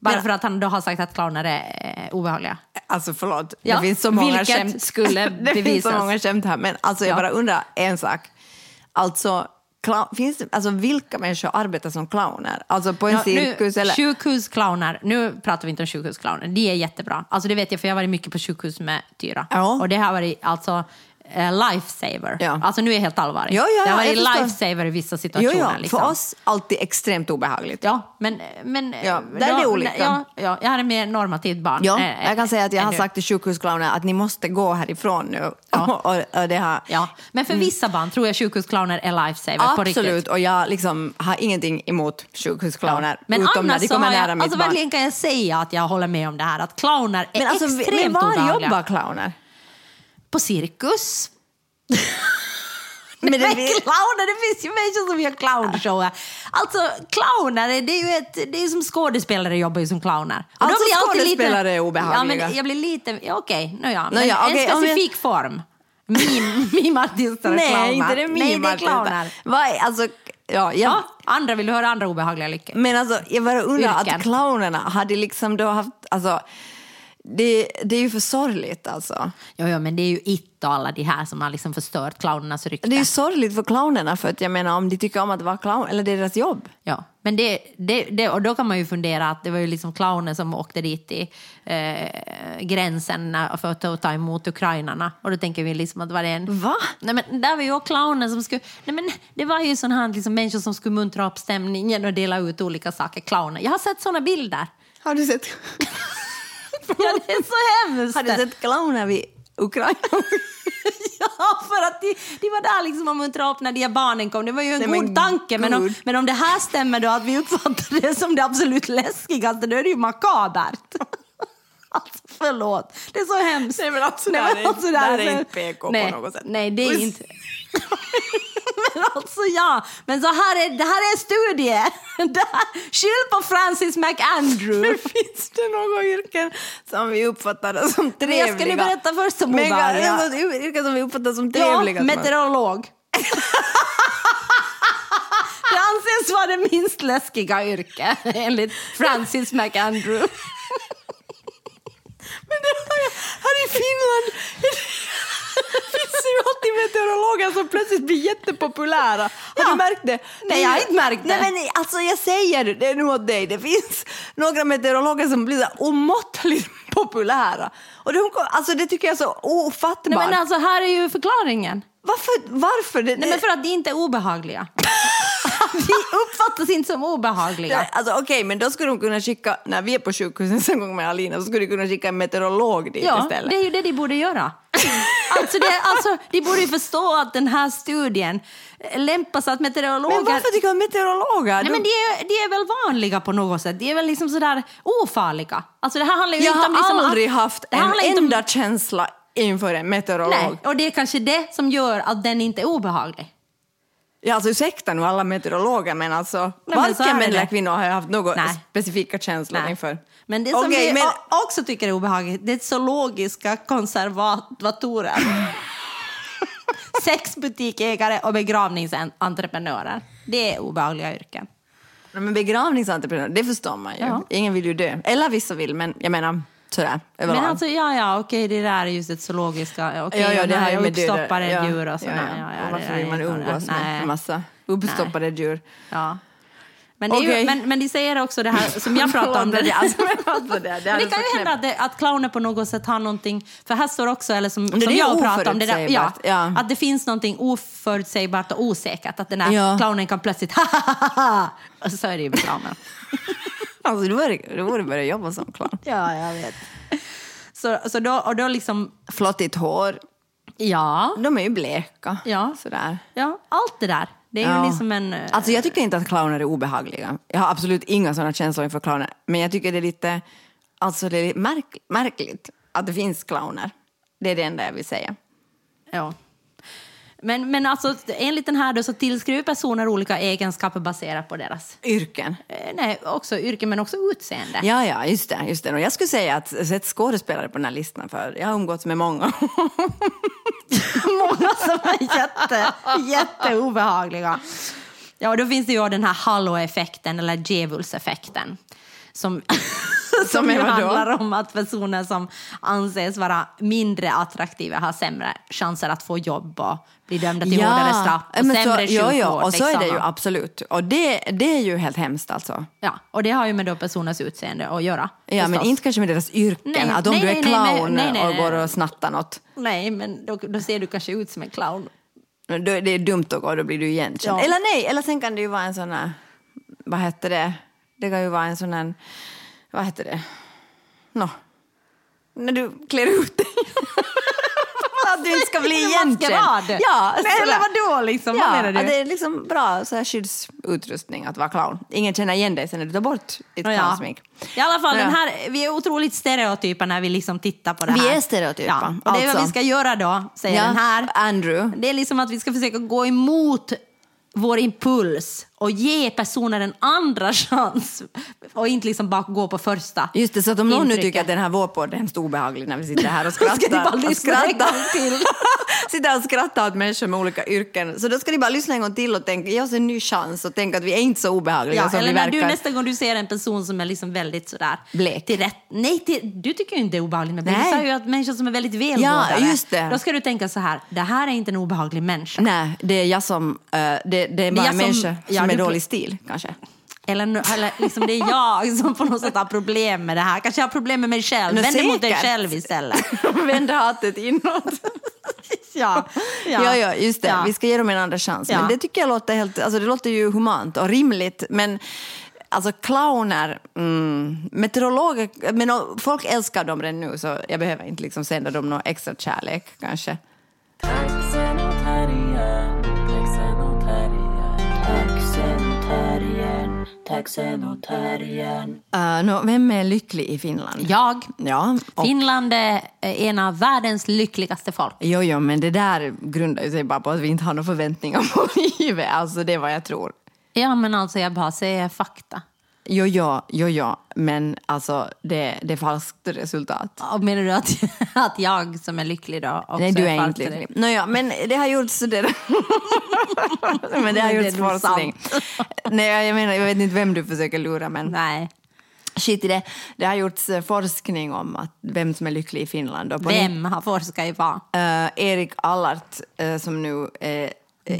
Speaker 1: Bara
Speaker 2: Men-
Speaker 1: för att han då har sagt att clowner är eh, obehagliga.
Speaker 2: Alltså förlåt,
Speaker 1: Ja,
Speaker 2: det finns så många
Speaker 1: vilket
Speaker 2: skämt.
Speaker 1: skulle [laughs]
Speaker 2: det finns
Speaker 1: bevisas.
Speaker 2: så många skämt här, men alltså jag
Speaker 1: Ja.
Speaker 2: bara undrar en sak. Alltså, clown, finns alltså vilka människor arbetar som clowner? Alltså på en
Speaker 1: Ja,
Speaker 2: cirkus
Speaker 1: nu,
Speaker 2: eller?
Speaker 1: Sjukhusclowner, nu pratar vi inte om sjukhusclowner, de är jättebra. Alltså det vet jag för jag har varit mycket på sjukhus med Tyra.
Speaker 2: Ja.
Speaker 1: Och det har varit alltså lifesaver.
Speaker 2: Ja.
Speaker 1: Alltså nu är jag helt allvarlig.
Speaker 2: Ja, ja,
Speaker 1: det har varit lifesaver i vissa situationer.
Speaker 2: ja,
Speaker 1: liksom.
Speaker 2: för oss alltid extremt obehagligt.
Speaker 1: Ja, men... men
Speaker 2: Ja, där är det olika.
Speaker 1: Ja, ja, jag har ett mer normativt barn.
Speaker 2: Ja,
Speaker 1: eh,
Speaker 2: jag kan säga att jag har sagt till sjukhusclowner att ni måste gå härifrån nu.
Speaker 1: Ja. [laughs]
Speaker 2: och, och det har,
Speaker 1: Ja, men för vissa barn tror jag sjukhusclowner är lifesaver på riktigt.
Speaker 2: Absolut, och jag liksom har ingenting emot sjukhusclowner.
Speaker 1: Men
Speaker 2: utom när de kommer nära
Speaker 1: jag,
Speaker 2: mitt
Speaker 1: alltså
Speaker 2: barn.
Speaker 1: verkligen kan jag säga att jag håller med om det här, att clowner är
Speaker 2: Men, alltså, men
Speaker 1: extremt
Speaker 2: var
Speaker 1: obehagliga.
Speaker 2: jobbar clowner?
Speaker 1: På cirkus. [laughs]
Speaker 2: Men det,
Speaker 1: clowner, det finns ju människor som gör clownshower. Alltså clowner, det är ju ett, det är som skådespelare jobbar ju som clowner. Och
Speaker 2: Alltså, skådespelare är
Speaker 1: Ja,
Speaker 2: obehagliga.
Speaker 1: men jag blir lite, ja, okej, no, ja.
Speaker 2: Nå
Speaker 1: men
Speaker 2: ja, okej,
Speaker 1: en
Speaker 2: om jag-
Speaker 1: specifik form. Mim, [laughs] mimartister och
Speaker 2: nej,
Speaker 1: clowner.
Speaker 2: inte det
Speaker 1: Nej, det är clowner.
Speaker 2: Vad är, alltså, ja, jag,
Speaker 1: Ja, andra, vill du höra andra obehagliga lyckor?
Speaker 2: Men alltså, jag bara undrar
Speaker 1: Yrken.
Speaker 2: att clownerna hade liksom då haft, alltså, det, det är ju för sorgligt alltså.
Speaker 1: Jo, jo, men det är ju It och alla de här som har liksom förstört clownernas rykte.
Speaker 2: Det är ju sorgligt för clownerna för att jag menar om de tycker om att vara clown, eller det är deras jobb.
Speaker 1: Ja, men det, det, det, och då kan man ju fundera att det var ju liksom clowner som åkte dit i eh, gränsen för att ta- emot ukrainarna. Och då tänker vi liksom att var det en...
Speaker 2: Va?
Speaker 1: Nej men där var ju clowner som skulle... Nej men det var ju sån här liksom människor som skulle muntra upp stämningen och dela ut olika saker. Clowner. Jag har sett såna bilder.
Speaker 2: Har du sett, [laughs]
Speaker 1: Ja, det är så hemskt.
Speaker 2: har du sett clowner vid Ukraina? [laughs]
Speaker 1: Ja, för att de, de var där liksom och muntrade upp när de här barnen kom. Det var ju en
Speaker 2: Nej,
Speaker 1: god
Speaker 2: men
Speaker 1: tanke. Men om, men om det här stämmer då, att vi uppfattar det som det absolut läskigaste, då är det ju makabert. [laughs] Alltså förlåt, det är så hemskt.
Speaker 2: Nej, men alltså,
Speaker 1: Nej, men
Speaker 2: är
Speaker 1: alltså, här
Speaker 2: det här är inte PK på
Speaker 1: nej,
Speaker 2: något sätt.
Speaker 1: Nej, det är inte... [laughs] men [laughs] alltså ja, men så här är, det här är en studie. [laughs] Här, skyll på Francis McAndrew.
Speaker 2: Finns det några yrken som vi uppfattar som
Speaker 1: Men
Speaker 2: trevliga?
Speaker 1: jag ska ni berätta först om
Speaker 2: Men något yrken som vi uppfattar som trevliga?
Speaker 1: Ja, meteorolog. [laughs] det anses vara det minst läskiga yrket enligt Francis McAndrew.
Speaker 2: Men det jag, här i Finland ju alltid meteorologer som plötsligt blir jättepopulära. Har
Speaker 1: Ja.
Speaker 2: du märkt det?
Speaker 1: Nej, jag har inte märkt det.
Speaker 2: Nej, men alltså jag säger det, nog åt dig. Det finns några meteorologer som blir så omåttligt [laughs] populära. Och de, alltså det tycker jag är så ofattbart.
Speaker 1: Nej, men alltså, här är ju förklaringen.
Speaker 2: Varför? varför? Det,
Speaker 1: Nej, men för att de inte är obehagliga. [laughs] [laughs] de uppfattas inte som obehagliga.
Speaker 2: Alltså, Okej, men då skulle de kunna skicka, när vi är på sjukhuset [laughs] en gång med Alina, så skulle de kunna skicka en meteorolog dit
Speaker 1: Ja,
Speaker 2: istället.
Speaker 1: det är ju det de borde göra. Alltså, det, alltså, de borde ju förstå att den här studien lämpar sig att meteorologer...
Speaker 2: Men varför tycker du meteorologer?
Speaker 1: Nej,
Speaker 2: De-
Speaker 1: men de är, de är väl vanliga på något sätt. De är väl liksom sådär ofarliga. Alltså det här handlar ju
Speaker 2: Jag
Speaker 1: inte om...
Speaker 2: har
Speaker 1: liksom att-
Speaker 2: aldrig haft
Speaker 1: det
Speaker 2: en
Speaker 1: inte om-
Speaker 2: enda känsla inför en meteorolog.
Speaker 1: Nej, och det är kanske det som gör att den inte är obehaglig.
Speaker 2: Ja, alltså ursäkta nu alla meteorologer, men alltså
Speaker 1: är
Speaker 2: varken män eller kvinnor har jag haft några
Speaker 1: Nej.
Speaker 2: specifika känslor
Speaker 1: Nej.
Speaker 2: inför.
Speaker 1: Men det som
Speaker 2: Okej,
Speaker 1: vi
Speaker 2: men-
Speaker 1: också tycker är obehagligt, det är zoologiska konservatorer. [laughs] Sexbutiksägare och begravningsentreprenörer. Det är obehagliga yrken.
Speaker 2: Nej, Men begravningsentreprenör, det förstår man ju.
Speaker 1: Ja.
Speaker 2: Ingen vill ju dö. Eller vissa vill, men jag menar sådär överlag.
Speaker 1: Men alltså, ja, ja, okej, det där är just ett zoologiska, okej,
Speaker 2: ja, ja,
Speaker 1: de
Speaker 2: det
Speaker 1: här
Speaker 2: döda-
Speaker 1: uppstoppade
Speaker 2: ja,
Speaker 1: djur och
Speaker 2: ja,
Speaker 1: sådär.
Speaker 2: ja.
Speaker 1: Ja, ja,
Speaker 2: och
Speaker 1: det
Speaker 2: varför vill man
Speaker 1: är-
Speaker 2: umgås med
Speaker 1: Nej.
Speaker 2: en massa uppstoppade djur?
Speaker 1: Ja. Men, det är ju, men, men de säger också det här som jag pratar om. [laughs] Det,
Speaker 2: alltså, [laughs] det, det, är
Speaker 1: det kan ju hända
Speaker 2: knäppt.
Speaker 1: att, det, att clowner på något sätt har någonting, för här står också, eller som,
Speaker 2: det
Speaker 1: som
Speaker 2: är
Speaker 1: jag pratar om, det där, ja,
Speaker 2: ja.
Speaker 1: att det finns någonting oförutsägbart och osäkert, att den där
Speaker 2: Ja.
Speaker 1: clownen kan plötsligt [laughs] ha ha ha ha och så är det ju med clownen.
Speaker 2: Alltså, du borde, du borde börja jobba som clown.
Speaker 1: ja, jag vet. Så, så då, och då liksom,
Speaker 2: Flottigt hår,
Speaker 1: ja,
Speaker 2: de är ju bleka.
Speaker 1: Ja.
Speaker 2: Sådär.
Speaker 1: ja, allt det där. Det är
Speaker 2: Ja.
Speaker 1: ju liksom en... eh,
Speaker 2: Alltså jag tycker inte att clowner är obehagliga. Jag har absolut inga sådana känslor inför clowner. Men jag tycker det är lite, alltså det är lite märk, märkligt att det finns clowner. Det är det enda jag vill säga.
Speaker 1: Ja. Men, men alltså, enligt den här då, så tillskriver personer olika egenskaper baserat på deras
Speaker 2: Yrken.
Speaker 1: eh, nej, också yrke men också utseende.
Speaker 2: Ja, ja, just det. Just det. Och jag skulle säga att sett skådespelare på den här listan för jag har umgåtts med många. [laughs]
Speaker 1: Många som är jätte, jätteobehagliga. Ja, och då finns det ju den här halo-effekten eller djävulseffekten. Som, [laughs] som ju
Speaker 2: vadå?
Speaker 1: handlar om att personer som anses vara mindre attraktiva har sämre chanser att få jobb och bli dömda till hårdare straff och
Speaker 2: men
Speaker 1: sämre
Speaker 2: så, ja,
Speaker 1: sjukvård.
Speaker 2: ja, och så är
Speaker 1: liksom.
Speaker 2: det ju absolut. Och det, det är ju helt hemskt alltså.
Speaker 1: Ja, och det har ju med då personers utseende att göra.
Speaker 2: Ja, men inte kanske med deras yrken.
Speaker 1: Nej,
Speaker 2: att om
Speaker 1: nej,
Speaker 2: du är clown
Speaker 1: nej, nej,
Speaker 2: och går och snattar något.
Speaker 1: Nej, men då, då ser du kanske ut som en clown.
Speaker 2: Då, det är dumt att gå, då blir du igenkänd.
Speaker 1: Ja.
Speaker 2: Eller nej, eller sen kan det ju vara en sån här, vad heter det? Det kan ju vara en sån här, vad heter det? Nå, när du klär ut dig. [laughs] att du inte ska bli
Speaker 1: En
Speaker 2: igenkänd. Ja,
Speaker 1: Nej, eller vadå liksom?
Speaker 2: Ja,
Speaker 1: Vad menar du?
Speaker 2: det är liksom bra så här skyddsutrustning att vara clown. Ingen känner igen dig sen när du tar bort ditt
Speaker 1: Ja.
Speaker 2: clownsmink.
Speaker 1: I alla fall,
Speaker 2: Ja.
Speaker 1: den här, vi är otroligt stereotypa när vi liksom tittar på det
Speaker 2: Vi
Speaker 1: här.
Speaker 2: är stereotypa,
Speaker 1: Ja. Och det är vad
Speaker 2: alltså.
Speaker 1: vi ska göra då, säger den här.
Speaker 2: Andrew.
Speaker 1: Det är liksom att vi ska försöka gå emot vår impuls och ge personen en andra [laughs] chans och inte liksom bara gå på första
Speaker 2: Just det, så att om någon nu tycker att den här vårpodden är hemskt obehaglig när vi sitter här och [laughs] skrattar, och skrattar,
Speaker 1: till. [laughs]
Speaker 2: sitter och skrattar åt människor med olika yrken, så då ska ni bara lyssna en gång till och tänka, ge oss en ny chans och tänka att vi är inte så obehagliga
Speaker 1: Ja,
Speaker 2: som
Speaker 1: eller
Speaker 2: vi
Speaker 1: när
Speaker 2: verkar.
Speaker 1: du nästa gång du ser en person som är liksom väldigt sådär...
Speaker 2: Blek.
Speaker 1: Till rätt, nej, till, du tycker ju inte det är obehagligt med blek. Du sa ju att människor som är väldigt välvårdade.
Speaker 2: Ja, just det.
Speaker 1: Då ska du tänka så här, det här är inte en obehaglig människa.
Speaker 2: Nej, det är jag som, eh, det, det är bara en
Speaker 1: som-
Speaker 2: människa som
Speaker 1: ja,
Speaker 2: är
Speaker 1: du-
Speaker 2: dålig stil kanske.
Speaker 1: Eller, eller liksom det är jag [laughs] som på något sätt har problem med det här. Kanske jag har problem med mig själv. Vänd dig mot dig själv istället. [laughs]
Speaker 2: Vända hatet inåt. [laughs]
Speaker 1: ja,
Speaker 2: Ja, ja, just det.
Speaker 1: Ja.
Speaker 2: Vi ska ge dem en andra chans.
Speaker 1: Ja.
Speaker 2: Men det tycker jag låter helt, alltså det låter ju humant och rimligt. Men alltså clowner, mm, meteorologer, men folk älskar dem redan nu så jag behöver inte liksom sända dem någon extra kärlek kanske.
Speaker 3: Taxen och terriern.
Speaker 2: Uh, nå, vem är lycklig i Finland?
Speaker 1: Jag.
Speaker 2: Ja, och,
Speaker 1: Finland är en av världens lyckligaste folk.
Speaker 2: jo, jo, men det där grundar sig bara på att vi inte har några förväntningar på [laughs] livet. Alltså det är vad jag tror.
Speaker 1: Ja, men alltså jag bara säger fakta.
Speaker 2: Jo, jo, jo, jo, men alltså det, det är falskt resultat.
Speaker 1: Och menar du att, [laughs] att jag som är lycklig då också
Speaker 2: Nej, du är
Speaker 1: falsk
Speaker 2: inte lycklig. Nåja, men det har gjorts... Det [laughs] men det har
Speaker 1: är
Speaker 2: gjorts forskning. Nej, jag menar, jag vet inte vem du försöker lura, men
Speaker 1: Nej.
Speaker 2: skit i det. Det har gjorts eh, forskning om att vem som är lycklig i Finland. Och
Speaker 1: Vem har forskat i vad?
Speaker 2: Eh, Erik Allart, eh, som nu... eh,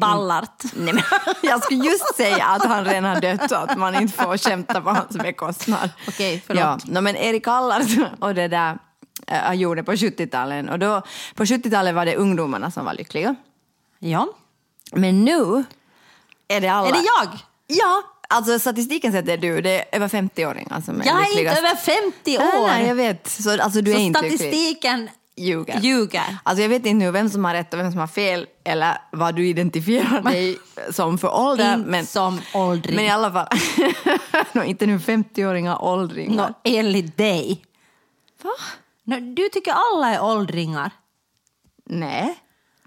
Speaker 1: Ballart. [laughs]
Speaker 2: Nej, men, jag skulle just säga att han redan har dött så att man inte får skämta på hans bekostnad.
Speaker 1: Okej, förlåt.
Speaker 2: Ja, no, men Erik Allart [laughs] och det där eh, han gjorde på 70-talet. Och då, på 70-talet var det ungdomarna som var lyckliga.
Speaker 1: Ja.
Speaker 2: Men nu är det alla...
Speaker 1: Är det jag?
Speaker 2: Ja, alltså statistiken säger att det är du. Det är över 50-åringar som är
Speaker 1: Jag är inte
Speaker 2: lyckligast.
Speaker 1: över 50
Speaker 2: Nej,
Speaker 1: år!
Speaker 2: nej, jag vet. Så, alltså, du är
Speaker 1: så
Speaker 2: inte lycklig.
Speaker 1: statistiken
Speaker 2: Ljuger.
Speaker 1: ljuger.
Speaker 2: Alltså jag vet inte nu vem som har rätt och vem som har fel eller vad du identifierar dig som för ålder.
Speaker 1: Inte
Speaker 2: Men,
Speaker 1: som åldring.
Speaker 2: men i alla fall, [laughs] no, inte nu 50-åringar åldringar.
Speaker 1: Nå, enligt dig.
Speaker 2: Va?
Speaker 1: Nå, du tycker alla är åldringar.
Speaker 2: Nej.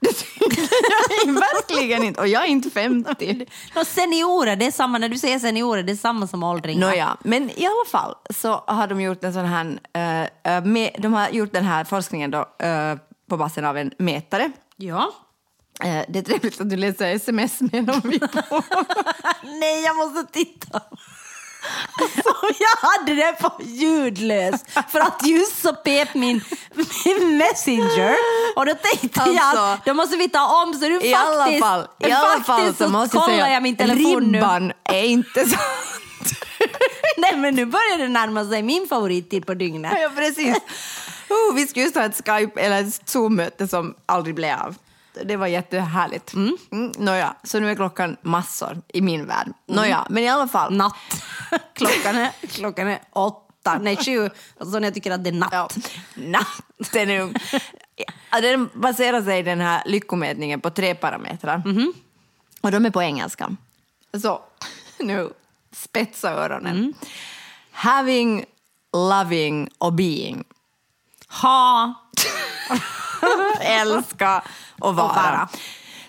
Speaker 2: Det tycker jag verkligen inte. Och jag är inte 50.
Speaker 1: Nå, seniorer, det är samma, när du säger seniorer, det är samma som åldringar.
Speaker 2: Nåja, men i alla fall så har de gjort en sån här, eh, eh, med, de har gjort den här forskningen då, eh, på basen av en mätare.
Speaker 1: Ja.
Speaker 2: Eh, det är trevligt att du läser sms medan vi på. [laughs]
Speaker 1: Nej, jag måste titta. Och jag hade det på ljudlös för att just så pep min, min messenger och då tänkte jag
Speaker 2: Alltså,
Speaker 1: att då måste vi ta om så
Speaker 2: I
Speaker 1: faktiskt,
Speaker 2: alla fall, i alla
Speaker 1: faktiskt
Speaker 2: fall så måste jag säga
Speaker 1: jag min telefon nu.
Speaker 2: ribban är inte så... [laughs]
Speaker 1: Nej men nu börjar det närma sig min favorittid på dygnet.
Speaker 2: ja, precis. Oh, vi skulle just ha ett Skype eller ett Zoom-möte som aldrig blev av. Det var jättehärligt. Mm. Mm, nåja, så nu är klockan massor i min värld. Nåja, men i alla fall.
Speaker 1: Natt. [laughs] Klockan är, klockan är åtta, nej sju. Alltså när jag tycker att det är natt.
Speaker 2: Ja, natten är ung. Ja, Den baserar sig den här lyckomätningen på tre parametrar. Och de är på engelska. Så [laughs] nu, spetsa öronen. Having, loving och being.
Speaker 1: Ha. [laughs] [laughs]
Speaker 2: Älska och vara.
Speaker 1: vara.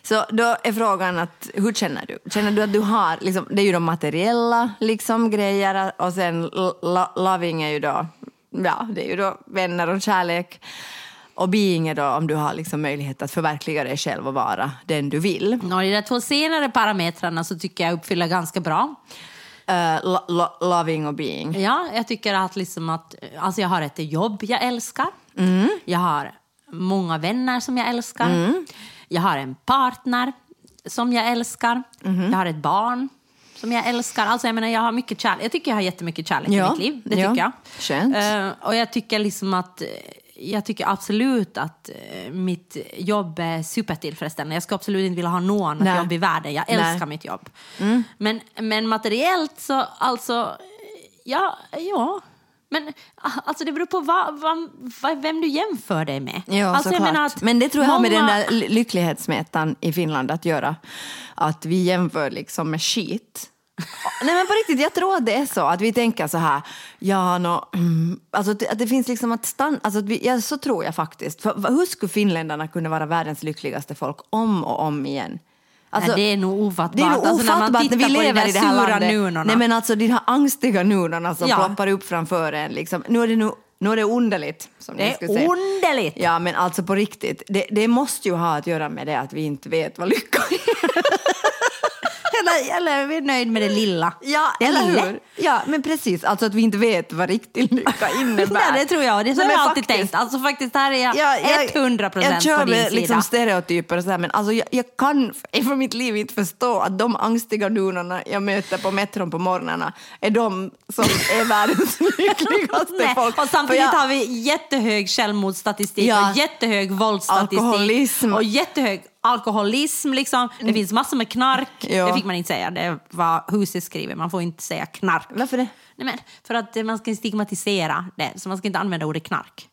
Speaker 2: Så då är frågan att, hur känner du? Känner du att du har, liksom, det är ju de materiella liksom, grejer och sen lo- loving är ju då, ja, det är ju då vänner och kärlek. Och being är då om du har liksom möjlighet att förverkliga dig själv och vara den du vill.
Speaker 1: Nå, de där två senare parametrarna så tycker jag uppfyller ganska bra.
Speaker 2: Eh, lo- lo- loving och being.
Speaker 1: Ja, jag tycker att, liksom att alltså jag har ett jobb jag älskar. Jag har många vänner som jag älskar. Jag har en partner som jag älskar. Jag har ett barn som jag älskar. Alltså jag menar, jag har mycket kärlek. Jag tycker jag har jättemycket kärlek
Speaker 2: Ja,
Speaker 1: i mitt liv. Det
Speaker 2: ja.
Speaker 1: tycker jag.
Speaker 2: Skönt.
Speaker 1: Eh, och jag tycker liksom att eh, jag tycker absolut att eh, mitt jobb är supertillfredsställande. Jag skulle absolut inte vilja ha något annat
Speaker 2: Nej.
Speaker 1: jobb i världen. Jag
Speaker 2: Nej.
Speaker 1: älskar mitt jobb. Men, men materiellt så, alltså, ja, ja. Men ah, alltså det beror på vad, vad, vad, vem du jämför dig med.
Speaker 2: Ja,
Speaker 1: alltså, jag
Speaker 2: såklart. Men det tror jag har med den där ly- lycklighetsmätaren i Finland att göra. Att vi jämför liksom med skit. Nej men på riktigt, jag tror att det är så. Att vi tänker så här, ja, no, mm, alltså att det, finns liksom att stanna, alltså att vi, ja, så tror jag faktiskt. För, hur skulle finländarna kunna vara världens lyckligaste folk om och om igen? Alltså,
Speaker 1: Nej, det är nog ofattbart.
Speaker 2: det är nog
Speaker 1: Alltså, när man
Speaker 2: ofattbart vi
Speaker 1: tittar på de
Speaker 2: lever
Speaker 1: där
Speaker 2: i det här
Speaker 1: sura nunorna.
Speaker 2: Nej men alltså de här angstiga nunorna som
Speaker 1: Ja.
Speaker 2: ploppar upp framför en. Liksom. Nu är det, nu, nu är det underligt. Som
Speaker 1: Det är
Speaker 2: säga.
Speaker 1: underligt.
Speaker 2: Ja, men alltså på riktigt. Det, det måste ju ha att göra med det att vi inte vet vad lycka är. [laughs]
Speaker 1: Eller, eller vi är nöjd med det lilla.
Speaker 2: Ja,
Speaker 1: det
Speaker 2: eller
Speaker 1: lilla.
Speaker 2: hur? Ja, men precis. Alltså att vi inte vet vad riktig lycka [laughs] innebär.
Speaker 1: Ja, det tror jag. Det
Speaker 2: Nej,
Speaker 1: har jag alltid
Speaker 2: faktiskt.
Speaker 1: tänkt. Alltså faktiskt, här är jag
Speaker 2: Ja, jag-
Speaker 1: 100
Speaker 2: Jag
Speaker 1: procent
Speaker 2: kör
Speaker 1: på din sida.
Speaker 2: liksom stereotyper och så här, men alltså jag, jag kan för mitt liv inte förstå att de angstiga nunorna jag möter på metron på morgnarna är de som är [laughs] världens lyckligaste
Speaker 1: Nej,
Speaker 2: folk.
Speaker 1: och samtidigt
Speaker 2: jag-
Speaker 1: har vi jättehög självmordsstatistik
Speaker 2: Ja.
Speaker 1: och jättehög våldsstatistik.
Speaker 2: Alkoholism.
Speaker 1: Och jättehög alkoholism. Liksom. Det finns massor med knark.
Speaker 2: Ja.
Speaker 1: Det fick man inte säga. Det var huset skriver. Man får inte säga knark.
Speaker 2: Varför det?
Speaker 1: Nej, men för att eh, man ska stigmatisera det. Så man ska inte använda ordet knark.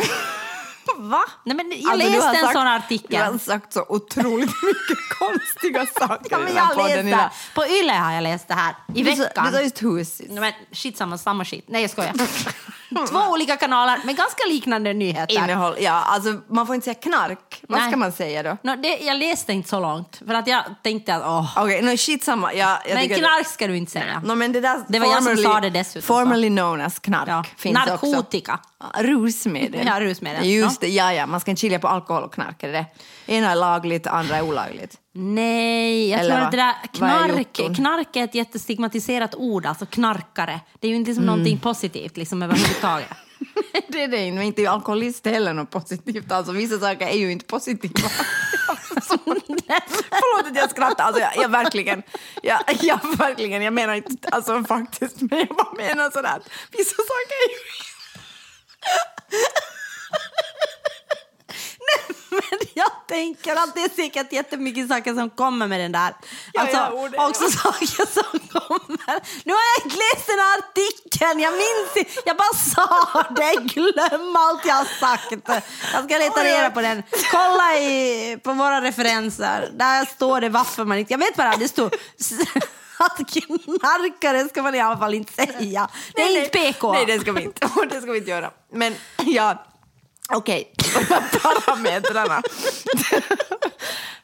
Speaker 1: [laughs]
Speaker 2: Va?
Speaker 1: Nej, men jag
Speaker 2: Alltså, du
Speaker 1: läste en
Speaker 2: sagt-
Speaker 1: sån
Speaker 2: Du
Speaker 1: artikel.
Speaker 2: har sagt så otroligt [laughs] mycket konstiga saker
Speaker 1: Ja, men jag
Speaker 2: podden
Speaker 1: läste, på Yle har jag läst det här i
Speaker 2: Du
Speaker 1: veckan.
Speaker 2: Du sa just husis.
Speaker 1: Nej, men shit samma, samma shit. Nej jag skojar. [laughs] Två olika kanaler med ganska liknande nyheter.
Speaker 2: Innehåll, ja, alltså man får inte säga knark. Vad
Speaker 1: Nej.
Speaker 2: ska man säga då?
Speaker 1: Nå, det, jag läste inte så långt, för att jag tänkte att åh,
Speaker 2: Okej, okay, no, shit samma. Ja, jag
Speaker 1: men knark ska du inte säga.
Speaker 2: No, men det, där
Speaker 1: Det var jag som
Speaker 2: formerly-
Speaker 1: sa det dessutom.
Speaker 2: Formerly known as knark
Speaker 1: Ja.
Speaker 2: finns också.
Speaker 1: Narkotika.
Speaker 2: Ja, Rusmedel.
Speaker 1: Ja, rusmedel.
Speaker 2: Just det, ja, ja. Man ska inte skilja på alkohol och knark. Är det? Ena är lagligt, andra är olagligt.
Speaker 1: Nej, jag
Speaker 2: Eller
Speaker 1: tror att det där knark, knark är ett jättestigmatiserat ord, alltså knarkare. Det är ju inte liksom
Speaker 2: Mm.
Speaker 1: någonting positivt liksom överhuvudtaget. [laughs]
Speaker 2: det är det inte, inte alkoholist heller något positivt. Alltså, vissa saker är ju inte positiva. [laughs] Förlåt att jag skrattar. Alltså, jag, jag verkligen, jag, jag verkligen, jag menar inte alltså, faktiskt, men jag bara menar sådär att vissa saker är ju [laughs]
Speaker 1: Men jag tänker att det är säkert jättemycket saker som kommer med den där.
Speaker 2: Ja,
Speaker 1: Alltså,
Speaker 2: ja, det-
Speaker 1: också saker som kommer. Nu har jag läst den här artikeln, jag minns inte. Jag bara sa det, glöm allt jag har sagt. Jag ska leta reda på den. Kolla i, på våra referenser, där står det varför man inte... Jag vet bara, det står... Att knarkare ska man i alla fall inte säga. Det är
Speaker 2: Nej,
Speaker 1: inte. PK.
Speaker 2: Nej, det ska vi inte, [laughs] det ska vi inte göra. Men ja, okej. De [laughs] här parametrarna.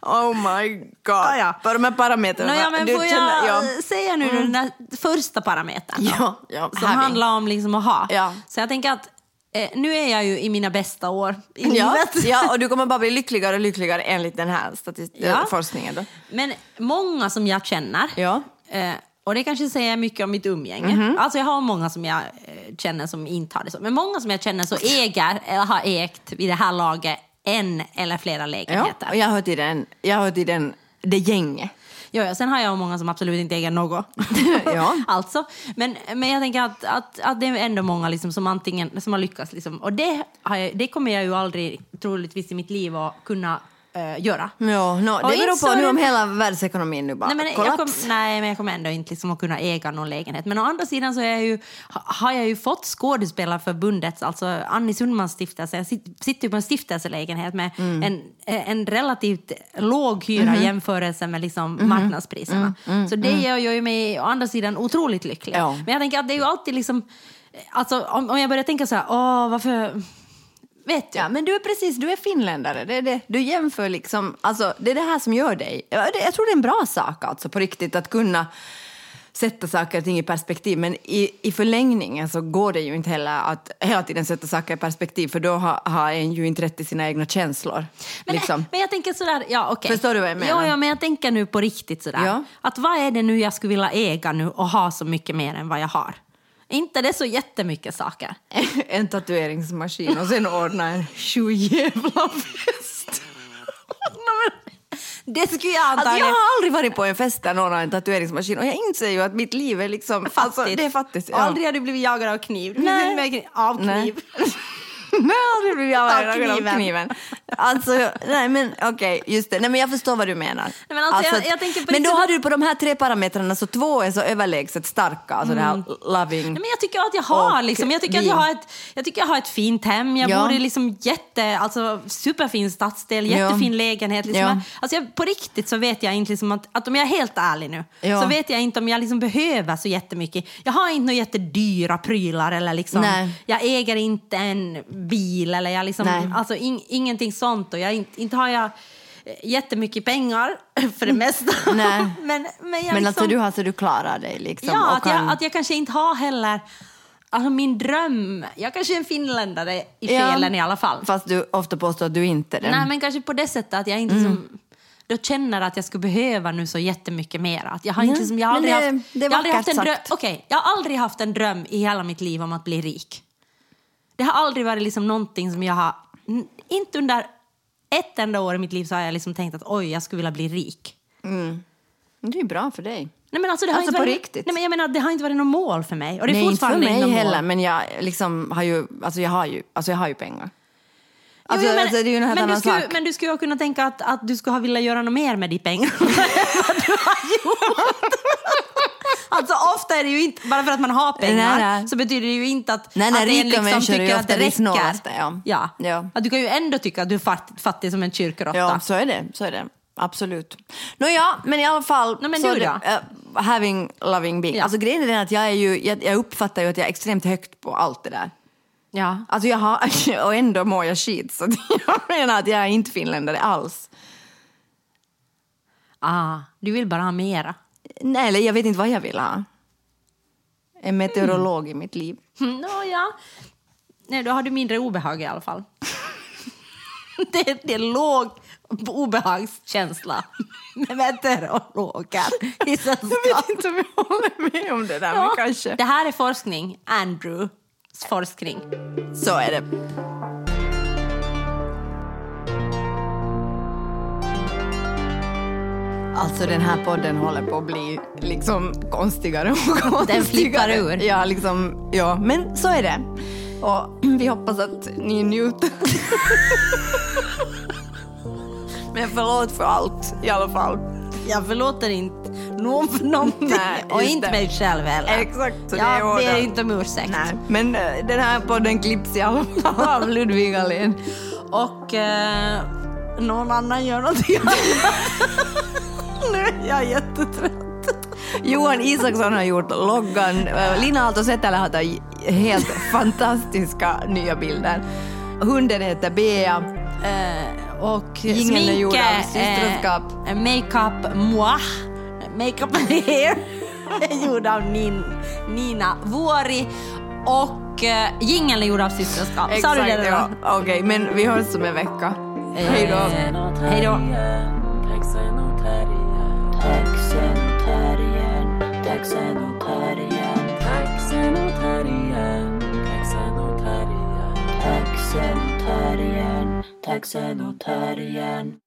Speaker 2: oh my god.
Speaker 1: Ja, ja.
Speaker 2: På de här parametrarna.
Speaker 1: Nåja, men
Speaker 2: du
Speaker 1: får
Speaker 2: känner-
Speaker 1: jag
Speaker 2: ja.
Speaker 1: säga nu den där första parametern?
Speaker 2: Ja, ja,
Speaker 1: som
Speaker 2: här vi.
Speaker 1: handlar om liksom att ha.
Speaker 2: Ja.
Speaker 1: Så jag tänker att eh, nu är jag ju i mina bästa år i
Speaker 2: Ja,
Speaker 1: livet.
Speaker 2: ja, och du [laughs] kommer bara bli lyckligare och lyckligare enligt den här statist-
Speaker 1: Ja.
Speaker 2: forskningen. Då.
Speaker 1: Men många som jag känner,
Speaker 2: Ja.
Speaker 1: eh, och det kanske säger mycket om mitt umgänge.
Speaker 2: Mhm.
Speaker 1: Alltså jag har många som jag eh, känner som inte har det så. Men många som jag känner så äger, eller har ägt vid det här laget, en eller flera
Speaker 2: Ja,
Speaker 1: lägenheter.
Speaker 2: och jag hör till den, jag hör till den, det gänget.
Speaker 1: Ja, ja, sen har jag många som absolut inte äger något. [laughs]
Speaker 2: Ja.
Speaker 1: alltså. men, men jag tänker att, att, att det är ändå många liksom som antingen som har lyckats. Liksom. Och det, jag, det kommer jag ju aldrig troligtvis i mitt liv att kunna eh, göra.
Speaker 2: Ja, no,
Speaker 1: Och
Speaker 2: det beror på nu om hela världsekonomin nu bara
Speaker 1: Nej men, jag
Speaker 2: kollaps.
Speaker 1: kom, nej, men jag kommer ändå inte liksom att kunna äga någon lägenhet. Men å andra sidan så är jag ju, ha- har jag ju fått Skådespelarförbundets, alltså Annie Sundmans stiftelse, jag sit- sitter ju på en stiftelselägenhet med
Speaker 2: Mm.
Speaker 1: en, en relativt låg hyra
Speaker 2: Mhm.
Speaker 1: i jämförelse med liksom marknadspriserna. Så det gör ju mig å andra sidan otroligt lycklig.
Speaker 2: Mm. Ja.
Speaker 1: Men jag tänker att det är ju alltid liksom, alltså om, om jag börjar tänka så här, åh varför, vet du?
Speaker 2: Ja, men du är precis, du är finländare. Det är det. Du jämför liksom, alltså, det är det här som gör dig. Jag tror det är en bra sak alltså, på riktigt att kunna sätta saker och ting i perspektiv. Men i, i förlängningen så går det ju inte heller att hela tiden sätta saker i perspektiv för då har, har en ju inte rätt till sina egna känslor.
Speaker 1: Men,
Speaker 2: liksom.
Speaker 1: men jag tänker sådär, ja okej.
Speaker 2: Förstår du vad jag menar?
Speaker 1: Ja, ja, men jag tänker nu på riktigt sådär.
Speaker 2: Ja.
Speaker 1: Att vad är det nu jag skulle vilja äga nu och ha så mycket mer än vad jag har? Inte det så jättemycket saker. [laughs]
Speaker 2: en tatueringsmaskin och sen ordna en sjujävla fest. [laughs]
Speaker 1: Det skulle jag
Speaker 2: Alltså,
Speaker 1: antagligen...
Speaker 2: jag har aldrig varit på en fest där någon har en tatueringsmaskin och jag inser ju att mitt liv är liksom... Alltså, det är fattigt.
Speaker 1: Och aldrig har du blivit jagad av kniv. Du
Speaker 2: Nej. [laughs]
Speaker 1: av kniv.
Speaker 2: Nej. Nej, aldrig blivit
Speaker 1: Av
Speaker 2: av
Speaker 1: kniven.
Speaker 2: kniven. Alltså, nej men okej, just det. Nej men jag förstår vad du menar.
Speaker 1: men alltså, jag- jag tänker på
Speaker 2: men då
Speaker 1: riktigt
Speaker 2: har du på de här tre parametrarna så två är så överlägset starka, alltså det här loving.
Speaker 1: Nej, men jag tycker att jag har, liksom, jag tycker att jag har, ett, jag tycker jag har ett fint hem. Jag
Speaker 2: Ja.
Speaker 1: bor i liksom jätte, alltså, superfin stadsdel,
Speaker 2: Ja.
Speaker 1: jättefin lägenhet. Liksom.
Speaker 2: Ja.
Speaker 1: Alltså, jag, på riktigt så vet jag inte, liksom, att, att om jag är helt ärlig nu,
Speaker 2: Ja.
Speaker 1: så vet jag inte om jag liksom behöver så jättemycket. Jag har inte några jättedyra prylar eller liksom,
Speaker 2: Nej.
Speaker 1: jag äger inte en bil eller jag liksom,
Speaker 2: Nej.
Speaker 1: alltså, in, ingenting sånt. Och jag, inte, inte har jag eh, jättemycket pengar [laughs] för det mesta. [laughs]
Speaker 2: Nej. [laughs]
Speaker 1: men, men, jag
Speaker 2: Men
Speaker 1: liksom,
Speaker 2: alltså du har så du klarar dig liksom.
Speaker 1: Ja, att,
Speaker 2: kan-
Speaker 1: jag, att jag kanske inte har heller... Alltså min dröm... Jag kanske är en finländare i
Speaker 2: Ja.
Speaker 1: själen i alla fall.
Speaker 2: Fast du ofta påstår att du inte är det.
Speaker 1: Nej, men kanske på det sättet att jag inte
Speaker 2: Mm.
Speaker 1: som, då känner att jag skulle behöva nu så jättemycket mer. Att jag har inte
Speaker 2: Nej,
Speaker 1: liksom, jag har aldrig haft, jag har aldrig haft en dröm. Okej, jag har aldrig haft en dröm i hela mitt liv om att bli rik. Det har aldrig varit liksom någonting som jag har... Inte under ett enda år i mitt liv så har jag liksom tänkt att oj, jag skulle vilja bli rik.
Speaker 2: Det är bra för dig.
Speaker 1: Nej, men alltså, det har
Speaker 2: Alltså,
Speaker 1: inte
Speaker 2: på
Speaker 1: varit,
Speaker 2: riktigt?
Speaker 1: Nej, men jag menar, det har inte varit något mål för mig. Och det är
Speaker 2: Nej, inte för mig heller,
Speaker 1: mål.
Speaker 2: men jag liksom har ju, alltså jag har ju, alltså jag har ju pengar. Alltså,
Speaker 1: Jo, men,
Speaker 2: alltså, det är ju en helt
Speaker 1: men, du
Speaker 2: annan
Speaker 1: skulle,
Speaker 2: sak.
Speaker 1: men du skulle ju kunna tänka att, att du skulle ha velat göra något mer med de pengarna än vad du har gjort. [laughs] Alltså ofta är det ju inte, bara för att man har pengar
Speaker 2: Nej, nej.
Speaker 1: så betyder det ju inte att,
Speaker 2: Nej, nej,
Speaker 1: att en
Speaker 2: ju
Speaker 1: tycker att det
Speaker 2: de
Speaker 1: räcker.
Speaker 2: snålaste, ja.
Speaker 1: Ja.
Speaker 2: Ja.
Speaker 1: Att du kan ju ändå tycka att du är fattig, fattig som en kyrkråtta.
Speaker 2: Ja, så är det. Så är det. Absolut. Nåja, men i alla fall.
Speaker 1: Nå, men du
Speaker 2: det,
Speaker 1: då?
Speaker 2: eh, having, loving, being.
Speaker 1: Ja.
Speaker 2: Alltså grejen är den att jag, är ju, jag, jag uppfattar ju att jag är extremt högt på allt det där.
Speaker 1: Ja.
Speaker 2: Alltså jag har, [laughs] och ändå mår jag skit. Så [laughs] jag menar att jag är inte finländare alls.
Speaker 1: Ah, du vill bara ha mera.
Speaker 2: Nej, eller jag vet inte vad jag vill ha. En meteorolog i mitt liv. [laughs]
Speaker 1: Nåja. Nej, då har du mindre obehag i alla fall. [laughs] det, det är låg obehagskänsla [laughs] med meteorologer i sällskap.
Speaker 2: Jag vet inte om jag håller med om det där, men kanske.
Speaker 1: Det här är forskning, Andrews forskning.
Speaker 2: Så är det. Alltså den här podden håller på att bli liksom konstigare och konstigare.
Speaker 1: Den flippar ur.
Speaker 2: Ja, liksom, ja, men så är det. Och vi hoppas att ni njuter. [laughs] Men förlåt för allt i alla fall.
Speaker 1: Jag förlåter inte någon för någonting.
Speaker 2: Nej,
Speaker 1: och inte mig själv heller.
Speaker 2: Exakt, så det
Speaker 1: jag
Speaker 2: är
Speaker 1: ber inte om ursäkt.
Speaker 2: Nej, men eh, den här podden klipps i alla fall av Ludvig Ahlén.
Speaker 1: Och eh, någon annan gör någonting annat. [laughs] nu är jag jättetrött.
Speaker 2: Johan Isaksson har gjort loggan. Eh, Lina Aalto Setälä har tagit helt [laughs] fantastiska nya bilder. Hunden heter Bea.
Speaker 1: Eh, och
Speaker 2: Jingeln är gjord av systerskap.
Speaker 1: eh, Makeup moi. Makeup and hair är gjord av Nin, Nina Vuori. Och eh, jingeln är gjord av systerskap. Sa du det
Speaker 2: Exakt, ja. Okej, men vi hörs om en vecka. Hej då.
Speaker 1: Hej då.
Speaker 3: Taxen och terriern. Taxen och terriern.